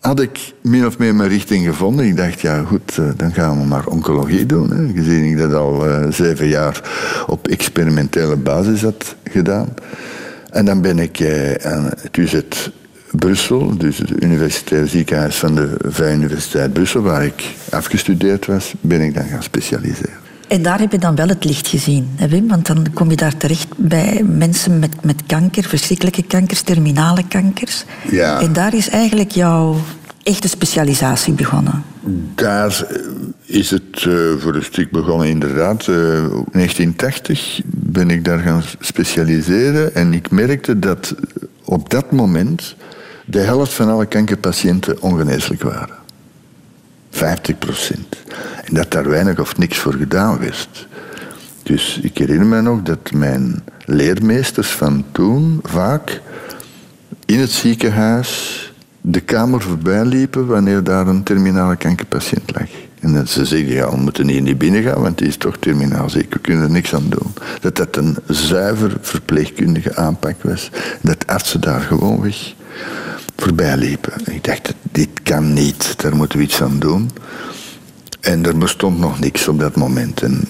had ik min of meer mijn richting gevonden. Ik dacht, ja goed, eh, dan gaan we maar oncologie doen. Hè. Gezien ik dat al uh, zeven jaar op experimentele basis had gedaan. En dan ben ik uh, aan het UZ Brussel, dus het universitaire ziekenhuis van de Vrije Universiteit Brussel, waar ik afgestudeerd was, ben ik dan gaan specialiseren. En daar heb je dan wel het licht gezien, hè Wim? Want dan kom je daar terecht bij mensen met, met kanker, verschrikkelijke kankers, terminale kankers. Ja. En daar is eigenlijk jouw echte specialisatie begonnen. Daar is het uh, voor een stuk begonnen, inderdaad. Uh, 1980 ben ik daar gaan specialiseren en ik merkte dat op dat moment de helft van alle kankerpatiënten ongeneeslijk waren. 50 procent. En dat daar weinig of niks voor gedaan werd. Dus ik herinner me nog dat mijn leermeesters van toen vaak in het ziekenhuis de kamer voorbij liepen wanneer daar een terminale kankerpatiënt lag. En dat ze zeggen, ja, we moeten hier niet binnen gaan, want die is toch terminaal ziek, we kunnen er niks aan doen. Dat dat een zuiver verpleegkundige aanpak was. Dat artsen daar gewoonweg voorbij liepen. Ik dacht, dit kan niet, daar moeten we iets aan doen. En er bestond nog niks op dat moment. En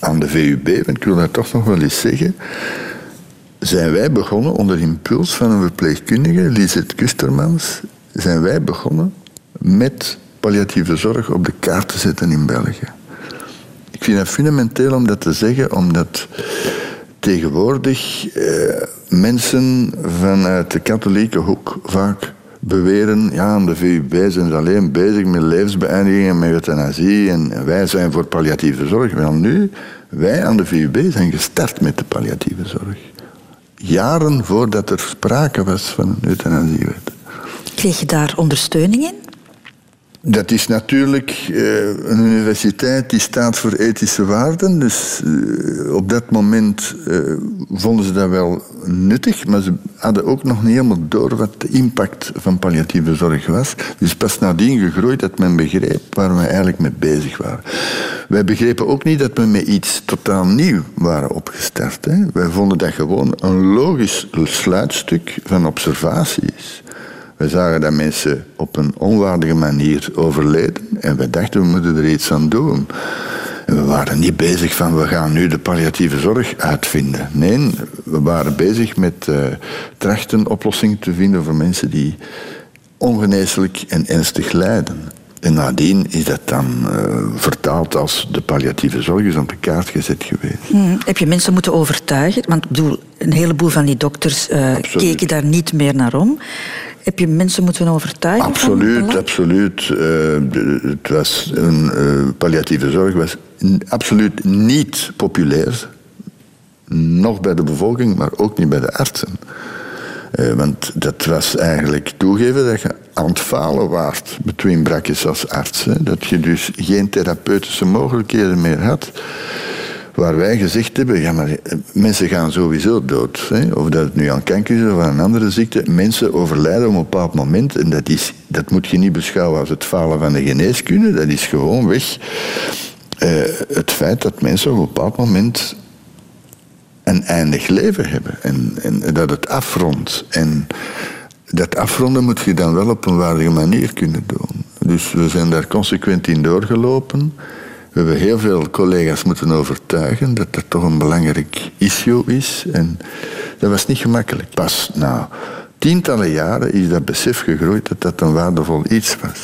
aan de VUB, want ik wil dat toch nog wel eens zeggen, zijn wij begonnen onder impuls van een verpleegkundige, Lisette Kustermans, zijn wij begonnen met palliatieve zorg op de kaart te zetten in België. Ik vind het fundamenteel om dat te zeggen, omdat tegenwoordig eh, mensen vanuit de katholieke hoek vaak beweren, ja, de VUB zijn alleen bezig met levensbeëindiging en met euthanasie en wij zijn voor palliatieve zorg. Wel nu, wij aan de VUB zijn gestart met de palliatieve zorg. Jaren voordat er sprake was van een euthanasiewet. Kreeg je daar ondersteuning in? Dat is natuurlijk uh, een universiteit die staat voor ethische waarden. Dus uh, op dat moment uh, vonden ze dat wel nuttig, maar ze hadden ook nog niet helemaal door wat de impact van palliatieve zorg was. Dus pas nadien gegroeid dat men begreep waar we eigenlijk mee bezig waren. Wij begrepen ook niet dat we met iets totaal nieuw waren opgestart. Hè. Wij vonden dat gewoon een logisch sluitstuk van observaties. We zagen dat mensen op een onwaardige manier overleden en we dachten we moeten er iets aan doen. En we waren niet bezig van we gaan nu de palliatieve zorg uitvinden. Nee, we waren bezig met uh, trachten oplossingen te vinden voor mensen die ongeneeslijk en ernstig lijden. En nadien is dat dan uh, vertaald als de palliatieve zorg is op de kaart gezet geweest. Hmm. Heb je mensen moeten overtuigen? Want ik bedoel, een heleboel van die dokters uh, keken daar niet meer naar om. Heb je mensen moeten overtuigen? Absoluut, absoluut. Uh, het was een palliatieve zorg was absoluut niet populair. Nog bij de bevolking, maar ook niet bij de artsen. Uh, want dat was eigenlijk toegeven dat je aan het falen waart, between brakjes als arts. Dat je dus geen therapeutische mogelijkheden meer had waar wij gezegd hebben, ja maar eh, mensen gaan sowieso dood. Hè? Of dat het nu aan kanker is of aan een andere ziekte. Mensen overlijden op een bepaald moment en dat, is, dat moet je niet beschouwen als het falen van de geneeskunde. Dat is gewoon weg uh, het feit dat mensen op een bepaald moment een eindig leven hebben. En, en dat het afrondt. En dat afronden moet je dan wel op een waardige manier kunnen doen. Dus we zijn daar consequent in doorgelopen. We hebben heel veel collega's moeten overtuigen dat dat toch een belangrijk issue is. En dat was niet gemakkelijk. Pas na tientallen jaren is dat besef gegroeid dat dat een waardevol iets was.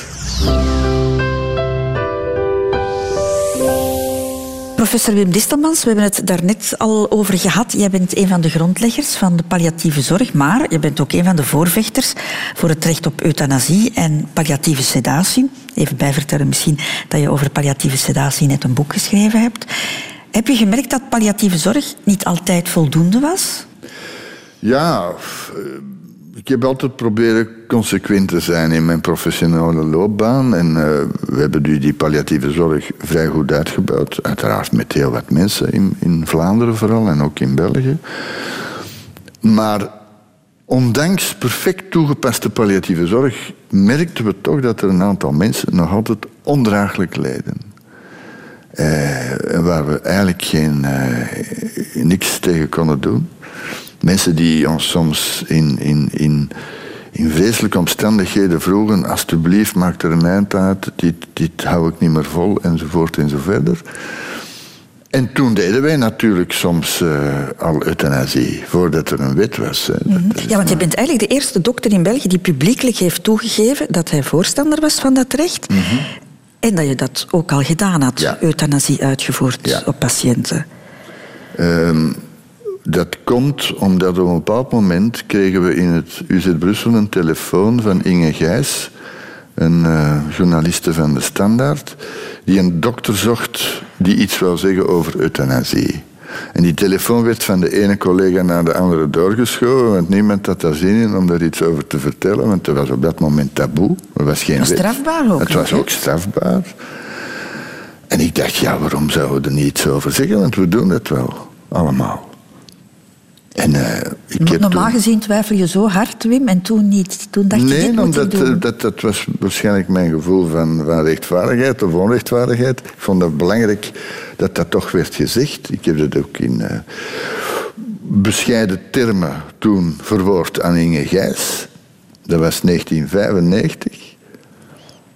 Professor Wim Distelmans, we hebben het daarnet al over gehad. Jij bent een van de grondleggers van de palliatieve zorg, maar je bent ook een van de voorvechters voor het recht op euthanasie en palliatieve sedatie. Even bijvertellen misschien dat je over palliatieve sedatie net een boek geschreven hebt. Heb je gemerkt dat palliatieve zorg niet altijd voldoende was? Ja, ik heb altijd proberen consequent te zijn in mijn professionele loopbaan. En uh, we hebben nu die palliatieve zorg vrij goed uitgebouwd. Uiteraard met heel wat mensen in, in Vlaanderen vooral en ook in België. Maar ondanks perfect toegepaste palliatieve zorg merkten we toch dat er een aantal mensen nog altijd ondraaglijk lijden. Uh, waar we eigenlijk geen, uh, niks tegen konden doen. Mensen die ons soms in, in, in, in vreselijke omstandigheden vroegen: alsjeblieft, maak er een eind uit, dit, dit hou ik niet meer vol, enzovoort enzoverder. En toen deden wij natuurlijk soms uh, al euthanasie, voordat er een wet was. Mhm. Ja, want je bent eigenlijk de eerste dokter in België die publiekelijk heeft toegegeven dat hij voorstander was van dat recht. Mhm. En dat je dat ook al gedaan had, euthanasie uitgevoerd op patiënten. Um, dat komt omdat op een bepaald moment kregen we in het UZ Brussel een telefoon van Inge Gijs, een uh, journaliste van de Standaard, die een dokter zocht die iets wil zeggen over euthanasie. En die telefoon werd van de ene collega naar de andere doorgeschoven, want niemand had daar zin in om daar iets over te vertellen, want het was op dat moment taboe. Er was geen was strafbaar ook. Het was ook strafbaar. En ik dacht, ja, waarom zouden we er niets over zeggen? Want we doen het wel, allemaal. En, uh, ik Normaal gezien twijfel je zo hard, Wim, en toen niet. Toen dacht nee, je, dit omdat, doen. Eh, dat, dat was waarschijnlijk mijn gevoel van, van rechtvaardigheid of onrechtvaardigheid. Ik vond het belangrijk dat dat toch werd gezegd. Ik heb dat ook in uh, bescheiden termen toen verwoord aan Inge Gijs. Dat was 1995.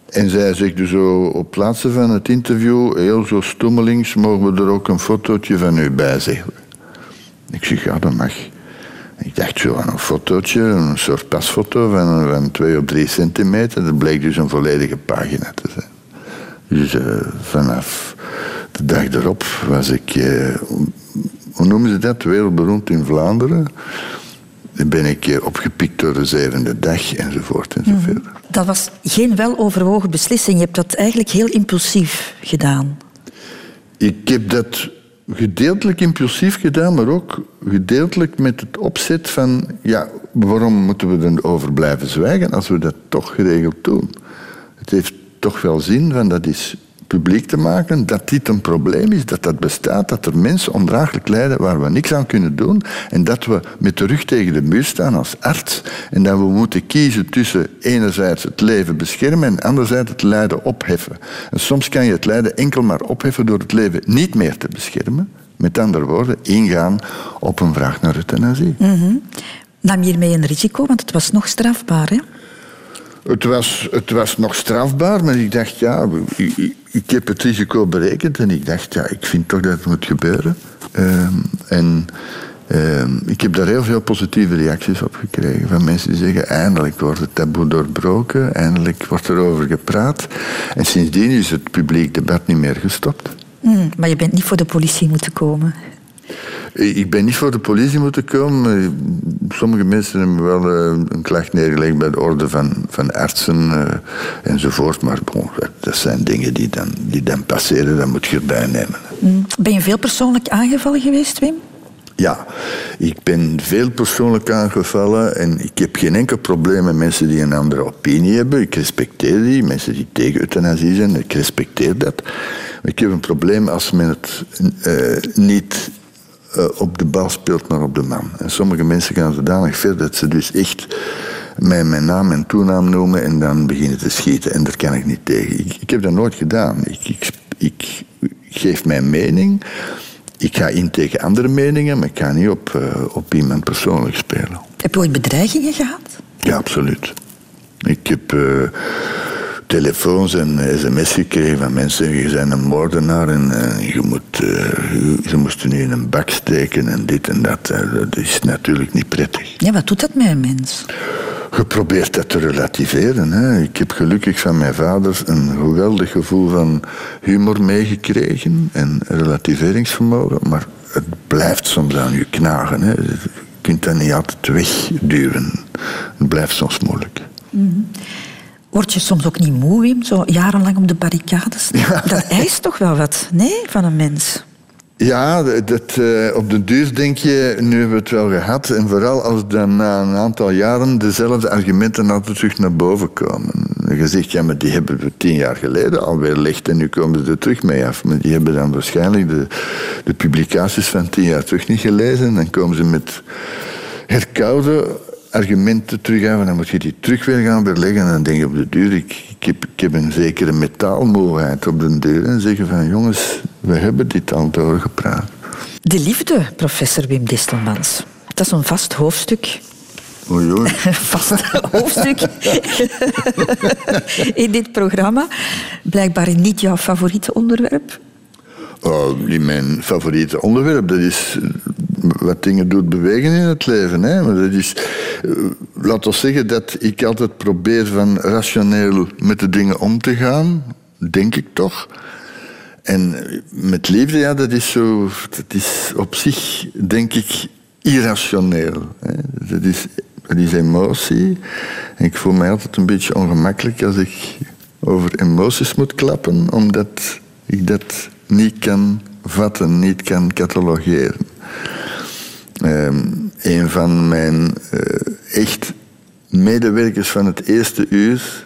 En zij zegt dus zo op plaatsen van het interview, heel zo stommelings, mogen we er ook een fotootje van u bij zeggen. Ik zeg, ja, dat mag. Ik dacht zo aan een fotootje, een soort pasfoto van, van twee op drie centimeter. Dat bleek dus een volledige pagina te zijn. Dus uh, vanaf de dag erop was ik, uh, hoe noemen ze dat, wereldberoemd in Vlaanderen. Dan ben ik uh, opgepikt door de zevende dag enzovoort enzovoort. Mm. Dat was geen weloverwogen beslissing. Je hebt dat eigenlijk heel impulsief gedaan. Ik heb dat gedeeltelijk impulsief gedaan, maar ook gedeeltelijk met het opzet van, ja, waarom moeten we erover blijven zwijgen als we dat toch geregeld doen? Het heeft toch wel zin van dat is publiek te maken dat dit een probleem is, dat dat bestaat, dat er mensen ondraaglijk lijden waar we niks aan kunnen doen en dat we met de rug tegen de muur staan als arts en dat we moeten kiezen tussen enerzijds het leven beschermen en anderzijds het lijden opheffen. En soms kan je het lijden enkel maar opheffen door het leven niet meer te beschermen. Met andere woorden, ingaan op een vraag naar euthanasie. Mm -hmm. Nam je hiermee een risico, want het was nog strafbaar, hè? Het was, het was nog strafbaar, maar ik dacht, ja, ik, ik heb het risico berekend en ik dacht, ja, ik vind toch dat het moet gebeuren. Ehm, en ehm, ik heb daar heel veel positieve reacties op gekregen. Van mensen die zeggen, eindelijk wordt het taboe doorbroken, eindelijk wordt er over gepraat. En sindsdien is het publiek debat niet meer gestopt. Mm, maar je bent niet voor de politie moeten komen. Ik ben niet voor de politie moeten komen. Sommige mensen hebben wel eh, een klacht neergelegd bij de orde van, van artsen uh, enzovoort. Maar bon, dat zijn dingen die dan, die dan passeren, dat moet je erbij nemen. Mm. Ben je veel persoonlijk aangevallen geweest, Wim? Ja, ik ben veel persoonlijk aangevallen en ik heb geen enkel probleem met mensen die een andere opinie hebben. Ik respecteer die, mensen die tegen euthanasie zijn, ik respecteer dat. Maar ik heb een probleem als men het uh, niet uh, op de bal speelt, maar op de man. En sommige mensen gaan zodanig ver dat ze dus echt mijn, mijn naam en toenaam noemen en dan beginnen te schieten. En daar kan ik niet tegen. Ik, ik heb dat nooit gedaan. Ik, ik, ik geef mijn mening. Ik ga in tegen andere meningen, maar ik ga niet op, uh, op iemand persoonlijk spelen. Heb je ooit bedreigingen gehad? Ja, absoluut. Ik heb uh, telefoons en sms gekregen van mensen, je bent een moordenaar en uh, je moet, ze moesten nu in een bak steken en dit en dat. dat is natuurlijk niet prettig. Ja, wat doet dat met een mens? geprobeerd dat te relativeren. Hè. Ik heb gelukkig van mijn vader een geweldig gevoel van humor meegekregen en relativeringsvermogen, maar het blijft soms aan je knagen. Hè. Je kunt dat niet altijd wegduwen. Het blijft soms moeilijk. Mm Word je soms ook niet moe, Wim, zo jarenlang op de barricades? Ja. Dat eist toch wel wat, nee, van een mens? Ja, dat, uh, op de duur denk je, nu hebben we het wel gehad. En vooral als dan na een aantal jaren dezelfde argumenten altijd terug naar boven komen. Je zegt, ja, maar die hebben we tien jaar geleden alweer licht en nu komen ze er terug mee af. Maar die hebben dan waarschijnlijk de, de publicaties van tien jaar terug niet gelezen. En dan komen ze met herkoude argumenten terug aan. Dan moet je die terug weer gaan weerleggen. En dan denk je op de duur, ik, ik, heb, ik heb een zekere metaalmoeheid op de deur. En zeggen van, jongens, we hebben dit al doorgepraat. De liefde, professor Wim Distelmans. Dat is een vast hoofdstuk Oei, oei. vast hoofdstuk in dit programma. Blijkbaar niet jouw favoriete onderwerp. Oh, niet mijn favoriete onderwerp. Dat is wat dingen doet bewegen in het leven. Hè. Maar dat is, uh, laat ons zeggen dat ik altijd probeer van rationeel met de dingen om te gaan. Denk ik toch. En met liefde, ja, dat is zo... Dat is op zich, denk ik, irrationeel. Hè. Dat is dat is emotie. En ik voel mij altijd een beetje ongemakkelijk als ik over emoties moet klappen, omdat ik dat niet kan vatten, niet kan catalogeren. Um, een van mijn uh, echt medewerkers van het eerste uur,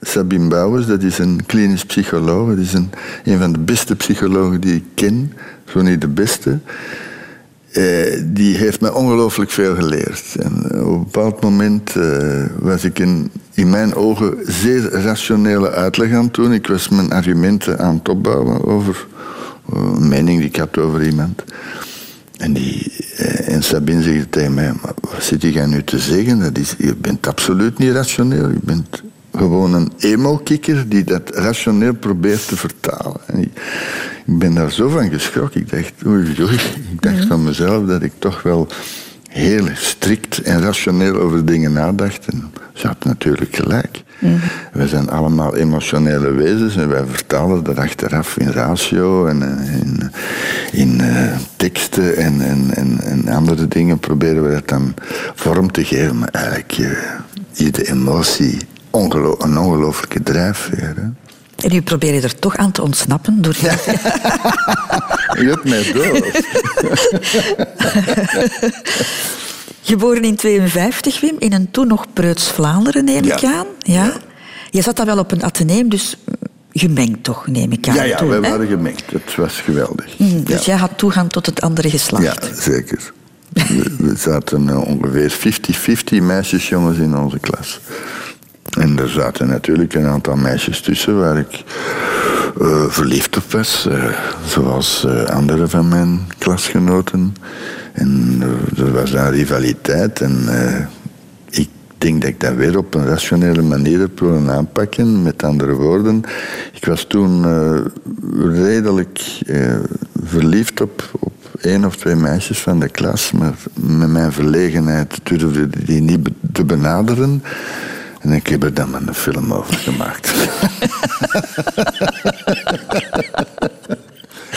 Sabine Bouwers, dat is een klinisch psycholoog. Dat is een, een van de beste psychologen die ik ken, zo niet de beste. Uh, die heeft me ongelooflijk veel geleerd. En op een bepaald moment was ik in, in mijn ogen zeer rationele uitleg aan het doen. Ik was mijn argumenten aan het opbouwen over een mening die ik had over iemand. En, die, uh, en Sabine zegt tegen mij, maar wat zit je nu te zeggen? Dat is, je bent absoluut niet rationeel. Je bent gewoon een emo-kikker die dat rationeel probeert te vertalen. En ik, ik, ben daar zo van geschrokken. Ik dacht, oei, oei. Ik dacht van mezelf dat ik toch wel heel strikt en rationeel over dingen nadacht. En ze had natuurlijk gelijk. Mm. We zijn allemaal emotionele wezens en wij vertalen dat achteraf in ratio en eh, in, in uh, teksten en, en, en, en, andere dingen proberen we dat dan vorm te geven. Maar eigenlijk, uh, iedere emotie ongelo een ongelooflijke drijfveer. Hè? En u probeert er toch aan te ontsnappen door... Ja. Je hebt mij dood. Geboren in 52, Wim, in een toen nog Preuts Vlaanderen, neem ik aan. Ja? Je zat dan wel op een ateneum, dus gemengd toch, neem ik aan. Ja, ja wij waren gemengd. Het was geweldig. Mm, dus jij had toegang tot het andere geslacht? Ja, zeker. we, zaten uh, ongeveer 50-50 meisjes, jongens in onze klas. En er zaten natuurlijk een aantal meisjes tussen waar ik uh, verliefd op was. Uh, zoals uh, andere van mijn klasgenoten. En er was een rivaliteit. En ik denk dat ik dat weer op een rationele manier heb willen aanpakken. Met andere woorden, ik was toen redelijk verliefd op, op één of twee meisjes van de klas. Maar met mijn verlegenheid durfde die niet te benaderen. En ik heb er dan een film over gemaakt.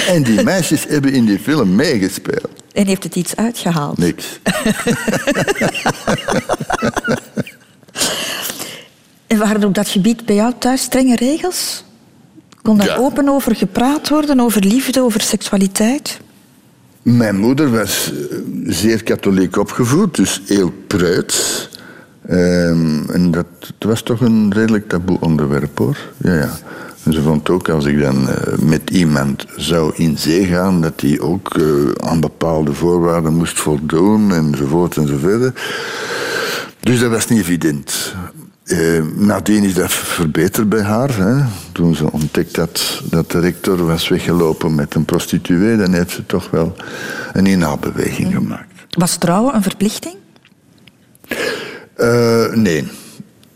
en die meisjes hebben in die film meegespeeld. En heeft het iets uitgehaald? Niks. en waren er op dat gebied bij jou thuis strenge regels? Kon daar open over gepraat worden, over liefde, over seksualiteit? Mijn moeder was eh, zeer katholiek opgevoed, dus heel preuts. Um, en dat, was toch een redelijk taboe onderwerp hoor. Ja, ja. Ze vond ook als ik dan uh, met iemand zou in zee gaan, dat hij ook uh, aan bepaalde voorwaarden moest voldoen enzovoort enzovoort. Dus dat was niet evident. Uh, nadien is dat verbeterd bij haar. Hè. Toen ze ontdekt had dat de rector was weggelopen met een prostituee, dan heeft ze toch wel een inhaalbeweging gemaakt. Was trouwen een verplichting? Uh, nee.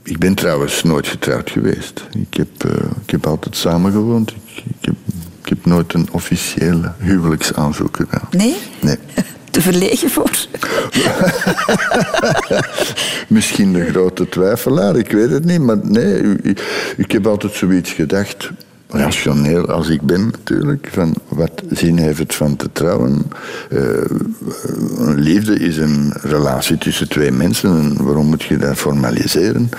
Ik ben trouwens nooit getrouwd geweest. Ik heb, uh, ik heb altijd samengewoond. Ik, ik, heb, ik heb nooit een officiële huwelijksaanzoek gedaan. Nee? Nee. te verlegen voor? Misschien de grote twijfelaar, ik weet het niet. Maar nee, ik heb altijd zoiets gedacht rationeel als ik ben natuurlijk, van wat zin heeft het van te trouwen. Uh, een liefde is een relatie tussen twee mensen en waarom moet je dat formaliseren?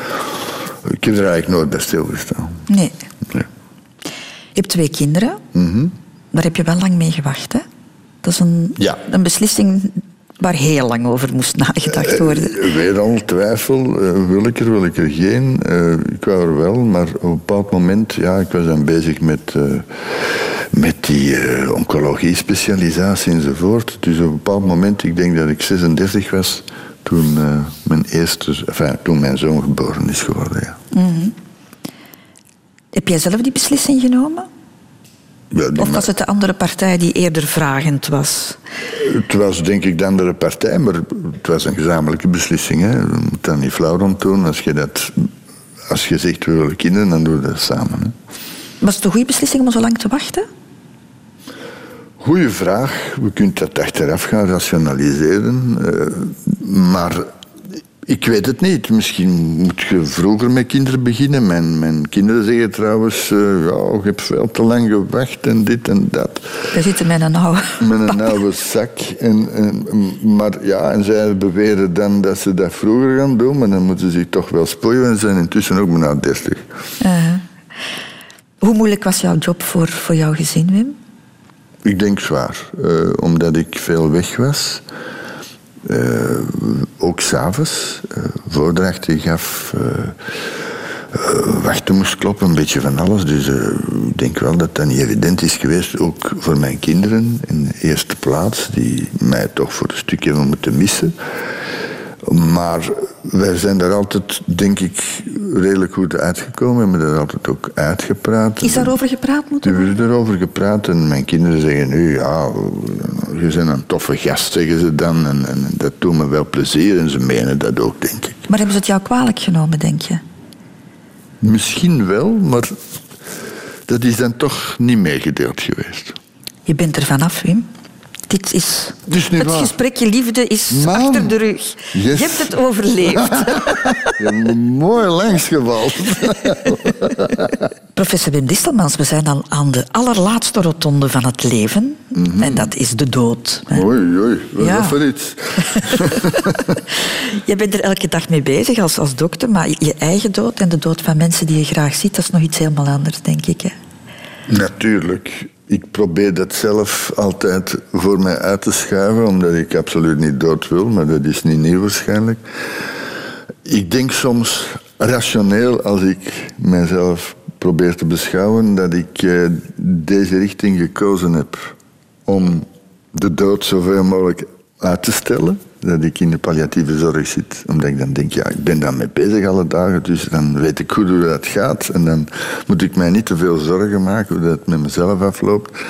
Ik heb er eigenlijk nooit bij stilgestaan. Nee. nee. Je hebt twee kinderen. Mm Daar heb je wel lang mee gewacht, hè? Dat is een, ja. een beslissing waar heel lang over moest nagedacht eh, worden. Uh, weer al twijfel, uh, wil ik er, wil ik er geen. Ik wou er wel, maar op een bepaald moment, ja, ik was dan bezig met, met die oncologie-specialisatie enzovoort. Dus op een bepaald moment, ik denk dat ik 36 was, toen mijn eerste, enfin, toen mijn zoon geboren is geworden. Ja. Mm Heb jij zelf die beslissing genomen? Of was het de andere partij die eerder vragend was? Het was denk ik de andere partij, maar het was een gezamenlijke beslissing. Hè. Je moet dat niet flauw rond doen. Als je, dat, als je zegt we willen kinderen, dan doen we dat samen. Hè. Was het een goede beslissing om zo lang te wachten? Goeie vraag. We kunnen dat achteraf gaan rationaliseren. Uh, maar ik weet het niet. Misschien moet je vroeger met kinderen beginnen. Mijn, mijn kinderen zeggen trouwens, uh, ja, je hebt veel te lang gewacht en dit en dat. We zitten met een oude Met een oude zak. En, en, maar ja, en zij beweren dan dat ze dat vroeger gaan doen, maar dan moeten ze zich toch wel spoeien en zijn intussen ook bijna 30. Uh, hoe moeilijk was jouw job voor, voor jouw gezin, Wim? Ik denk zwaar, uh, omdat ik veel weg was. Uh, ook s'avonds uh, voordrachten gaf, uh, wachten moest kloppen, een beetje van alles. Dus ik denk wel dat dat niet evident is geweest, ook voor mijn kinderen in de eerste plaats, die mij toch voor een stukje hebben moeten missen. Maar wij zijn daar altijd, denk ik, redelijk goed uitgekomen. We hebben daar altijd ook uitgepraat. Is daarover gepraat moeten worden? Er is daarover gepraat en mijn kinderen zeggen nu, ja, je bent een toffe gast, zeggen ze dan. En, en, dat doet me wel plezier en ze menen dat ook, denk ik. Maar hebben ze het jou kwalijk genomen, denk je? Misschien wel, maar dat is dan toch niet meegedeeld geweest. Je bent er vanaf, Wim. Dit is... Dus het waar. gesprekje liefde is achter de rug. Je hebt het overleefd. Je hebt mooi langsgevald. Professor Wim Distelmans, we zijn al aan de allerlaatste rotonde van het leven. Mhm. En dat is de dood. Oei, oei. Wat ja. is voor iets? je bent er elke dag mee bezig als, als dokter, maar je eigen dood en de dood van mensen die je graag ziet, dat is nog iets helemaal anders, denk ik. Hè? Natuurlijk ik probeer dat zelf altijd voor mij uit te schuiven, omdat ik absoluut niet dood wil, maar dat is niet nieuw waarschijnlijk. Ik denk soms rationeel als ik mezelf probeer te beschouwen dat ik eh, deze richting gekozen heb om de dood zoveel mogelijk uit te stellen dat ik in de palliatieve zorg zit. Omdat ik dan denk, ja, ik ben daarmee bezig alle dagen, dus dan weet ik goed hoe dat gaat. En dan moet ik mij niet te veel zorgen maken hoe dat met mezelf afloopt.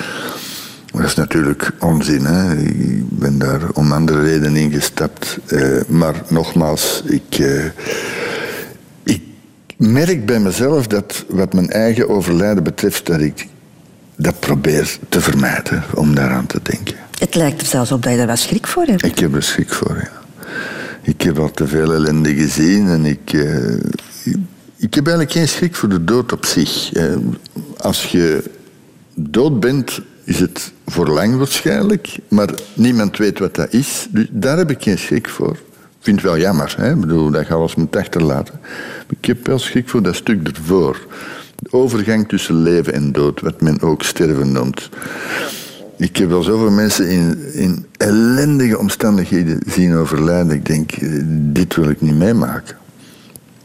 Dat is natuurlijk onzin. Hè? Ik ben daar om andere redenen ingestapt. Uh, maar nogmaals, ik, uh, ik merk bij mezelf dat wat mijn eigen overlijden betreft, dat ik dat probeer te vermijden om daaraan te denken. Het lijkt er zelfs op dat je daar wel schrik voor hebt. Ik heb er schrik voor, ja. Ik heb al te veel ellende gezien en ik, uh, ik heb eigenlijk geen schrik voor de dood op zich. Als je dood bent, is het voor lang waarschijnlijk, maar niemand weet wat dat is. Dus daar heb ik geen schrik voor. Ik vind het wel jammer, hè? Ik bedoel, dat gaat alles moet achterlaten. ik heb wel schrik voor dat stuk ervoor. De overgang tussen leven en dood, wat men ook sterven noemt. Ik heb wel zoveel mensen in, in ellendige omstandigheden zien overlijden. Ik denk, eh, dit wil ik niet meemaken.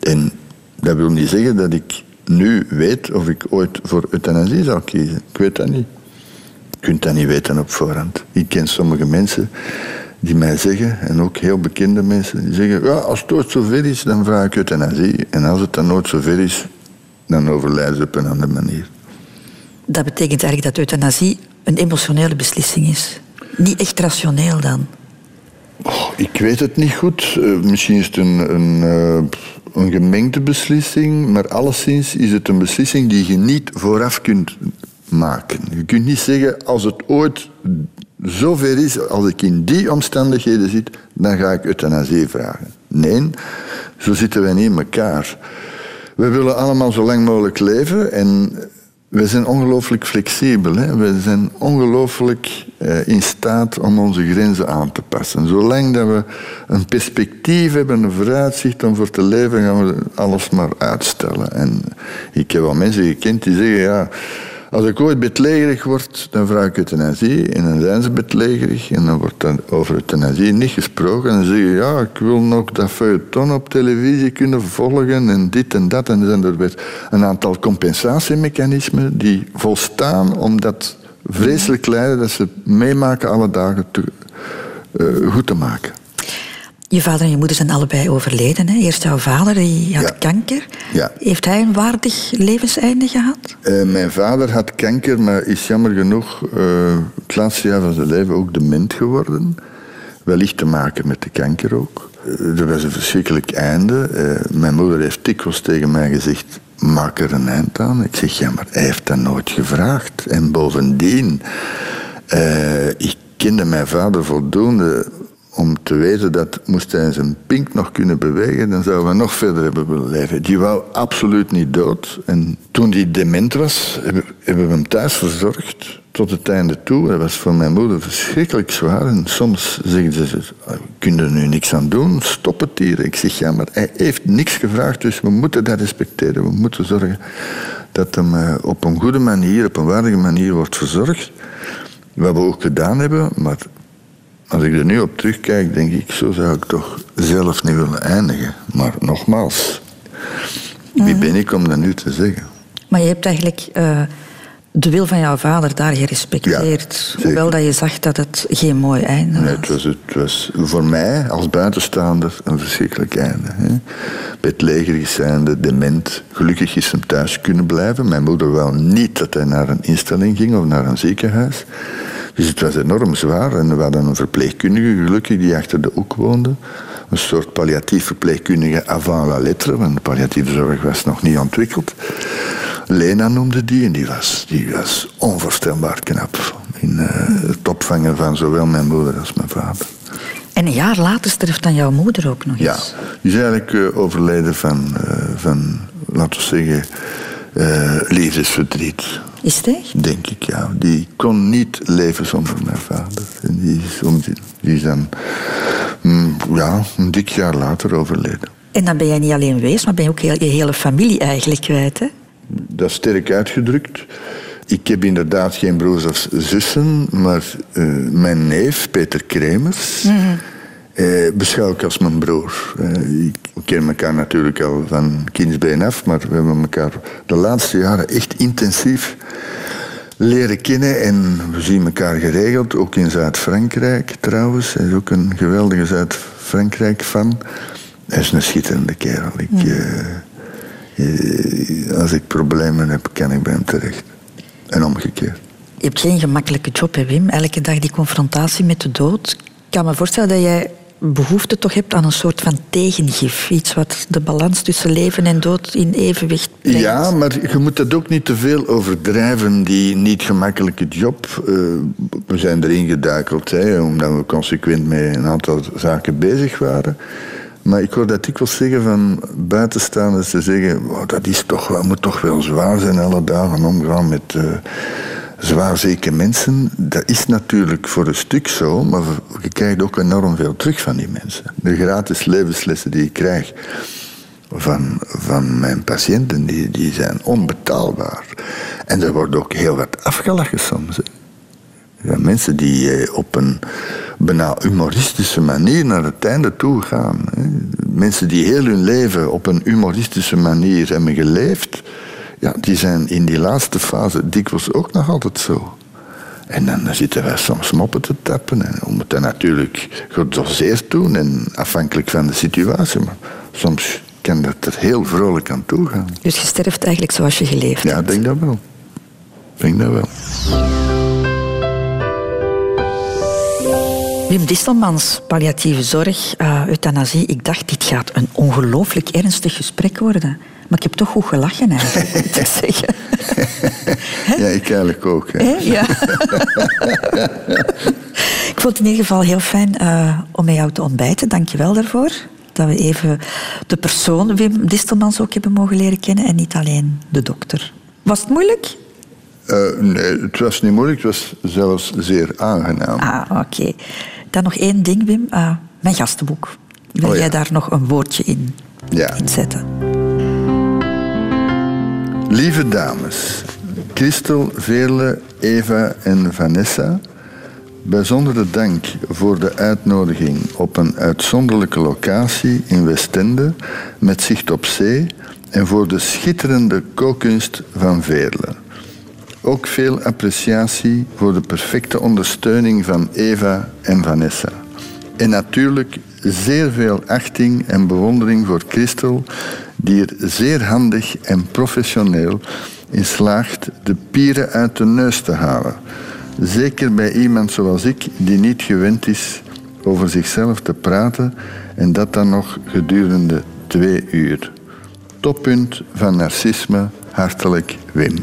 En dat wil niet zeggen dat ik nu weet of ik ooit voor euthanasie zal kiezen. Ik weet dat niet. Je kunt dat niet weten op voorhand. Ik ken sommige mensen die mij zeggen, en ook heel bekende mensen, die zeggen, ja, als het ooit zover is, dan vraag ik euthanasie. En als het dan nooit zover is, dan overlijden ze op een andere manier. Dat betekent eigenlijk dat euthanasie een emotionele beslissing is. Niet echt rationeel dan. Oh, ik weet het niet goed. Uh, misschien is het een, een, uh, een gemengde beslissing, maar alleszins is het een beslissing die je niet vooraf kunt maken. Je kunt niet zeggen, als het ooit zover is, als ik in die omstandigheden zit, dan ga ik euthanasie vragen. Nee, zo zitten wij niet in elkaar. We willen allemaal zo lang mogelijk leven en we zijn ongelooflijk flexibel. Hè? We zijn ongelooflijk eh, in staat om onze grenzen aan te passen. Zolang dat we een perspectief hebben, een vooruitzicht om voor te leven, gaan we alles maar uitstellen. En ik heb wel mensen gekend die zeggen, ja, als ik ooit bedlegerig word, dan vraag ik euthanasie. En dan zijn ze bedlegerig. En dan wordt dan over euthanasie niet gesproken. En dan zeggen ja, ik wil nog dat feuilleton op televisie kunnen volgen. En dit en dat. En dan zijn er een aantal compensatiemechanismen die volstaan om dat vreselijk lijden dat ze meemaken alle dagen te, uh, goed te maken. Je vader en je moeder zijn allebei overleden. Hè? Eerst jouw vader, die had kanker. Ja. Heeft hij een waardig levenseinde gehad? Uh, mijn vader had kanker, maar is jammer genoeg uh, het laatste jaar van zijn leven ook dement geworden. Wellicht te maken met de kanker ook. Uh, er was een verschrikkelijk einde. mijn moeder heeft dikwijls tegen mij gezegd... Maak er een eind aan. Ik zeg, ja, maar hij heeft dat nooit gevraagd. En bovendien, ik kende mijn vader voldoende om te weten dat moest hij zijn pink nog kunnen bewegen, dan zouden we nog verder hebben willen leven. Die wou absoluut niet dood. En toen hij dement was, hebben we hem thuis verzorgd tot het einde toe. Dat was voor mijn moeder verschrikkelijk zwaar. En soms zeggen ze, ah, kun je er nu niks aan doen, stop het hier. Ik zeg, ja, maar hij heeft niks gevraagd, dus we moeten dat respecteren. We moeten zorgen dat hem eh, op een goede manier, op een waardige manier wordt verzorgd. Wat we ook gedaan hebben, maar als ik er nu op terugkijk, denk ik, zo zou ik toch zelf niet willen eindigen. Maar nogmaals, wie ben ik om dat nu te zeggen? Maar je hebt eigenlijk uh, de wil van jouw vader daar gerespecteerd. Ja, hoewel dat je zag dat het geen mooi einde was. Nee, het, was het was voor mij als buitenstaander een verschrikkelijk einde. Hè. Bedlegerig zijnde, dement. Gelukkig is hem thuis kunnen blijven. Mijn moeder wel niet dat hij naar een instelling ging of naar een ziekenhuis. Dus het was enorm zwaar. En we hadden een verpleegkundige, gelukkig, die achter de hoek woonde. Een soort palliatief verpleegkundige avant la lettre, want de palliatieve zorg was nog niet ontwikkeld. Lena noemde die en die was, die was onvoorstelbaar knap. In uh, het opvangen van zowel mijn moeder als mijn vader. En een jaar later sterft dan jouw moeder ook nog eens. Ja, die is eigenlijk uh, overleden van, uh, van, laten we zeggen, liefdesverdriet. Is het echt? Denk ik, ja. Die kon niet leven zonder mijn vader. En die is, die is dan mm, ja, een dik jaar later overleden. En dan ben jij niet alleen wees, maar ben je ook heel, je hele familie eigenlijk kwijt, hè? Dat is sterk uitgedrukt. Ik heb inderdaad geen broers of zussen, maar uh, mijn neef, Peter Kremers, mm -hmm. eh, beschouw ik als mijn broer. Eh, we kennen elkaar natuurlijk al van kindsbeen af, maar we hebben elkaar de laatste jaren echt intensief leren kennen en we zien elkaar geregeld, ook in Zuid-Frankrijk trouwens. Hij is ook een geweldige Zuid-Frankrijk-fan. Hij is een schitterende kerel. Ik, uh, als ik problemen heb, kan ik bij hem terecht. En omgekeerd. Je hebt geen gemakkelijke job, hè, Wim? Elke dag die confrontatie met de dood. Ik kan me voorstellen dat jij behoefte toch hebt aan een soort van tegengif. Iets wat de balans tussen leven en dood in evenwicht brengt. Ja, maar je moet dat ook niet te veel overdrijven, die niet gemakkelijke job. Uh, we zijn erin geduikeld, hè, omdat we consequent met een aantal zaken bezig waren. Maar ik hoor dat ik wil zeggen van buitenstaanders te zeggen... Wow, dat is toch moet toch wel zwaar zijn alle dagen omgaan met... Uh, zwaarzieke mensen, dat is natuurlijk voor een stuk zo, maar je krijgt ook enorm veel terug van die mensen. De gratis levenslessen die ik krijg van, van mijn patiënten, die, die zijn onbetaalbaar. En er wordt ook heel wat afgelachen soms. Ja, mensen die eh, op een bijna humoristische manier naar het einde toe gaan. Mensen die heel hun leven op een humoristische manier hebben geleefd ja, die zijn in die laatste fase dikwijls ook nog altijd zo. En dan zitten wij soms moppen te tappen. En we moeten natuurlijk gedoseerd doen en afhankelijk van de situatie. Maar soms kan dat er heel vrolijk aan toe gaan. Dus je sterft eigenlijk zoals je geleefd hebt? Ja, ik denk dat wel. Ik denk dat wel. Wim Distelmans, palliatieve zorg, uh, euthanasie. Ik dacht, dit gaat een ongelooflijk ernstig gesprek worden. Maar ik heb toch goed gelachen eigenlijk, moet ik zeggen. ja, ik eigenlijk ook. Hè? Ja. ik vond het in ieder geval heel fijn uh, om met jou te ontbijten. Dank je wel daarvoor. Dat we even de persoon Wim Distelmans ook hebben mogen leren kennen en niet alleen de dokter. Was het moeilijk? Uh, nee, het was niet moeilijk. Het was zelfs zeer aangenaam. Ah, oké. Dan nog één ding, Wim. Uh, mijn gastenboek. Wil oh, jij daar nog een woordje in, ja. in zetten? Lieve dames, Christel, Veerle, Eva en Vanessa, bijzondere dank voor de uitnodiging op een uitzonderlijke locatie in Westende met zicht op zee en voor de schitterende kookkunst van Veerle. Ook veel appreciatie voor de perfecte ondersteuning van Eva en Vanessa. En natuurlijk zeer veel achting en bewondering voor Christel, die er zeer handig en professioneel in slaagt de pieren uit de neus te halen. Zeker bij iemand zoals ik, die niet gewend is over zichzelf te praten en dat dan nog gedurende twee uur. Toppunt van narcisme, hartelijk Wim.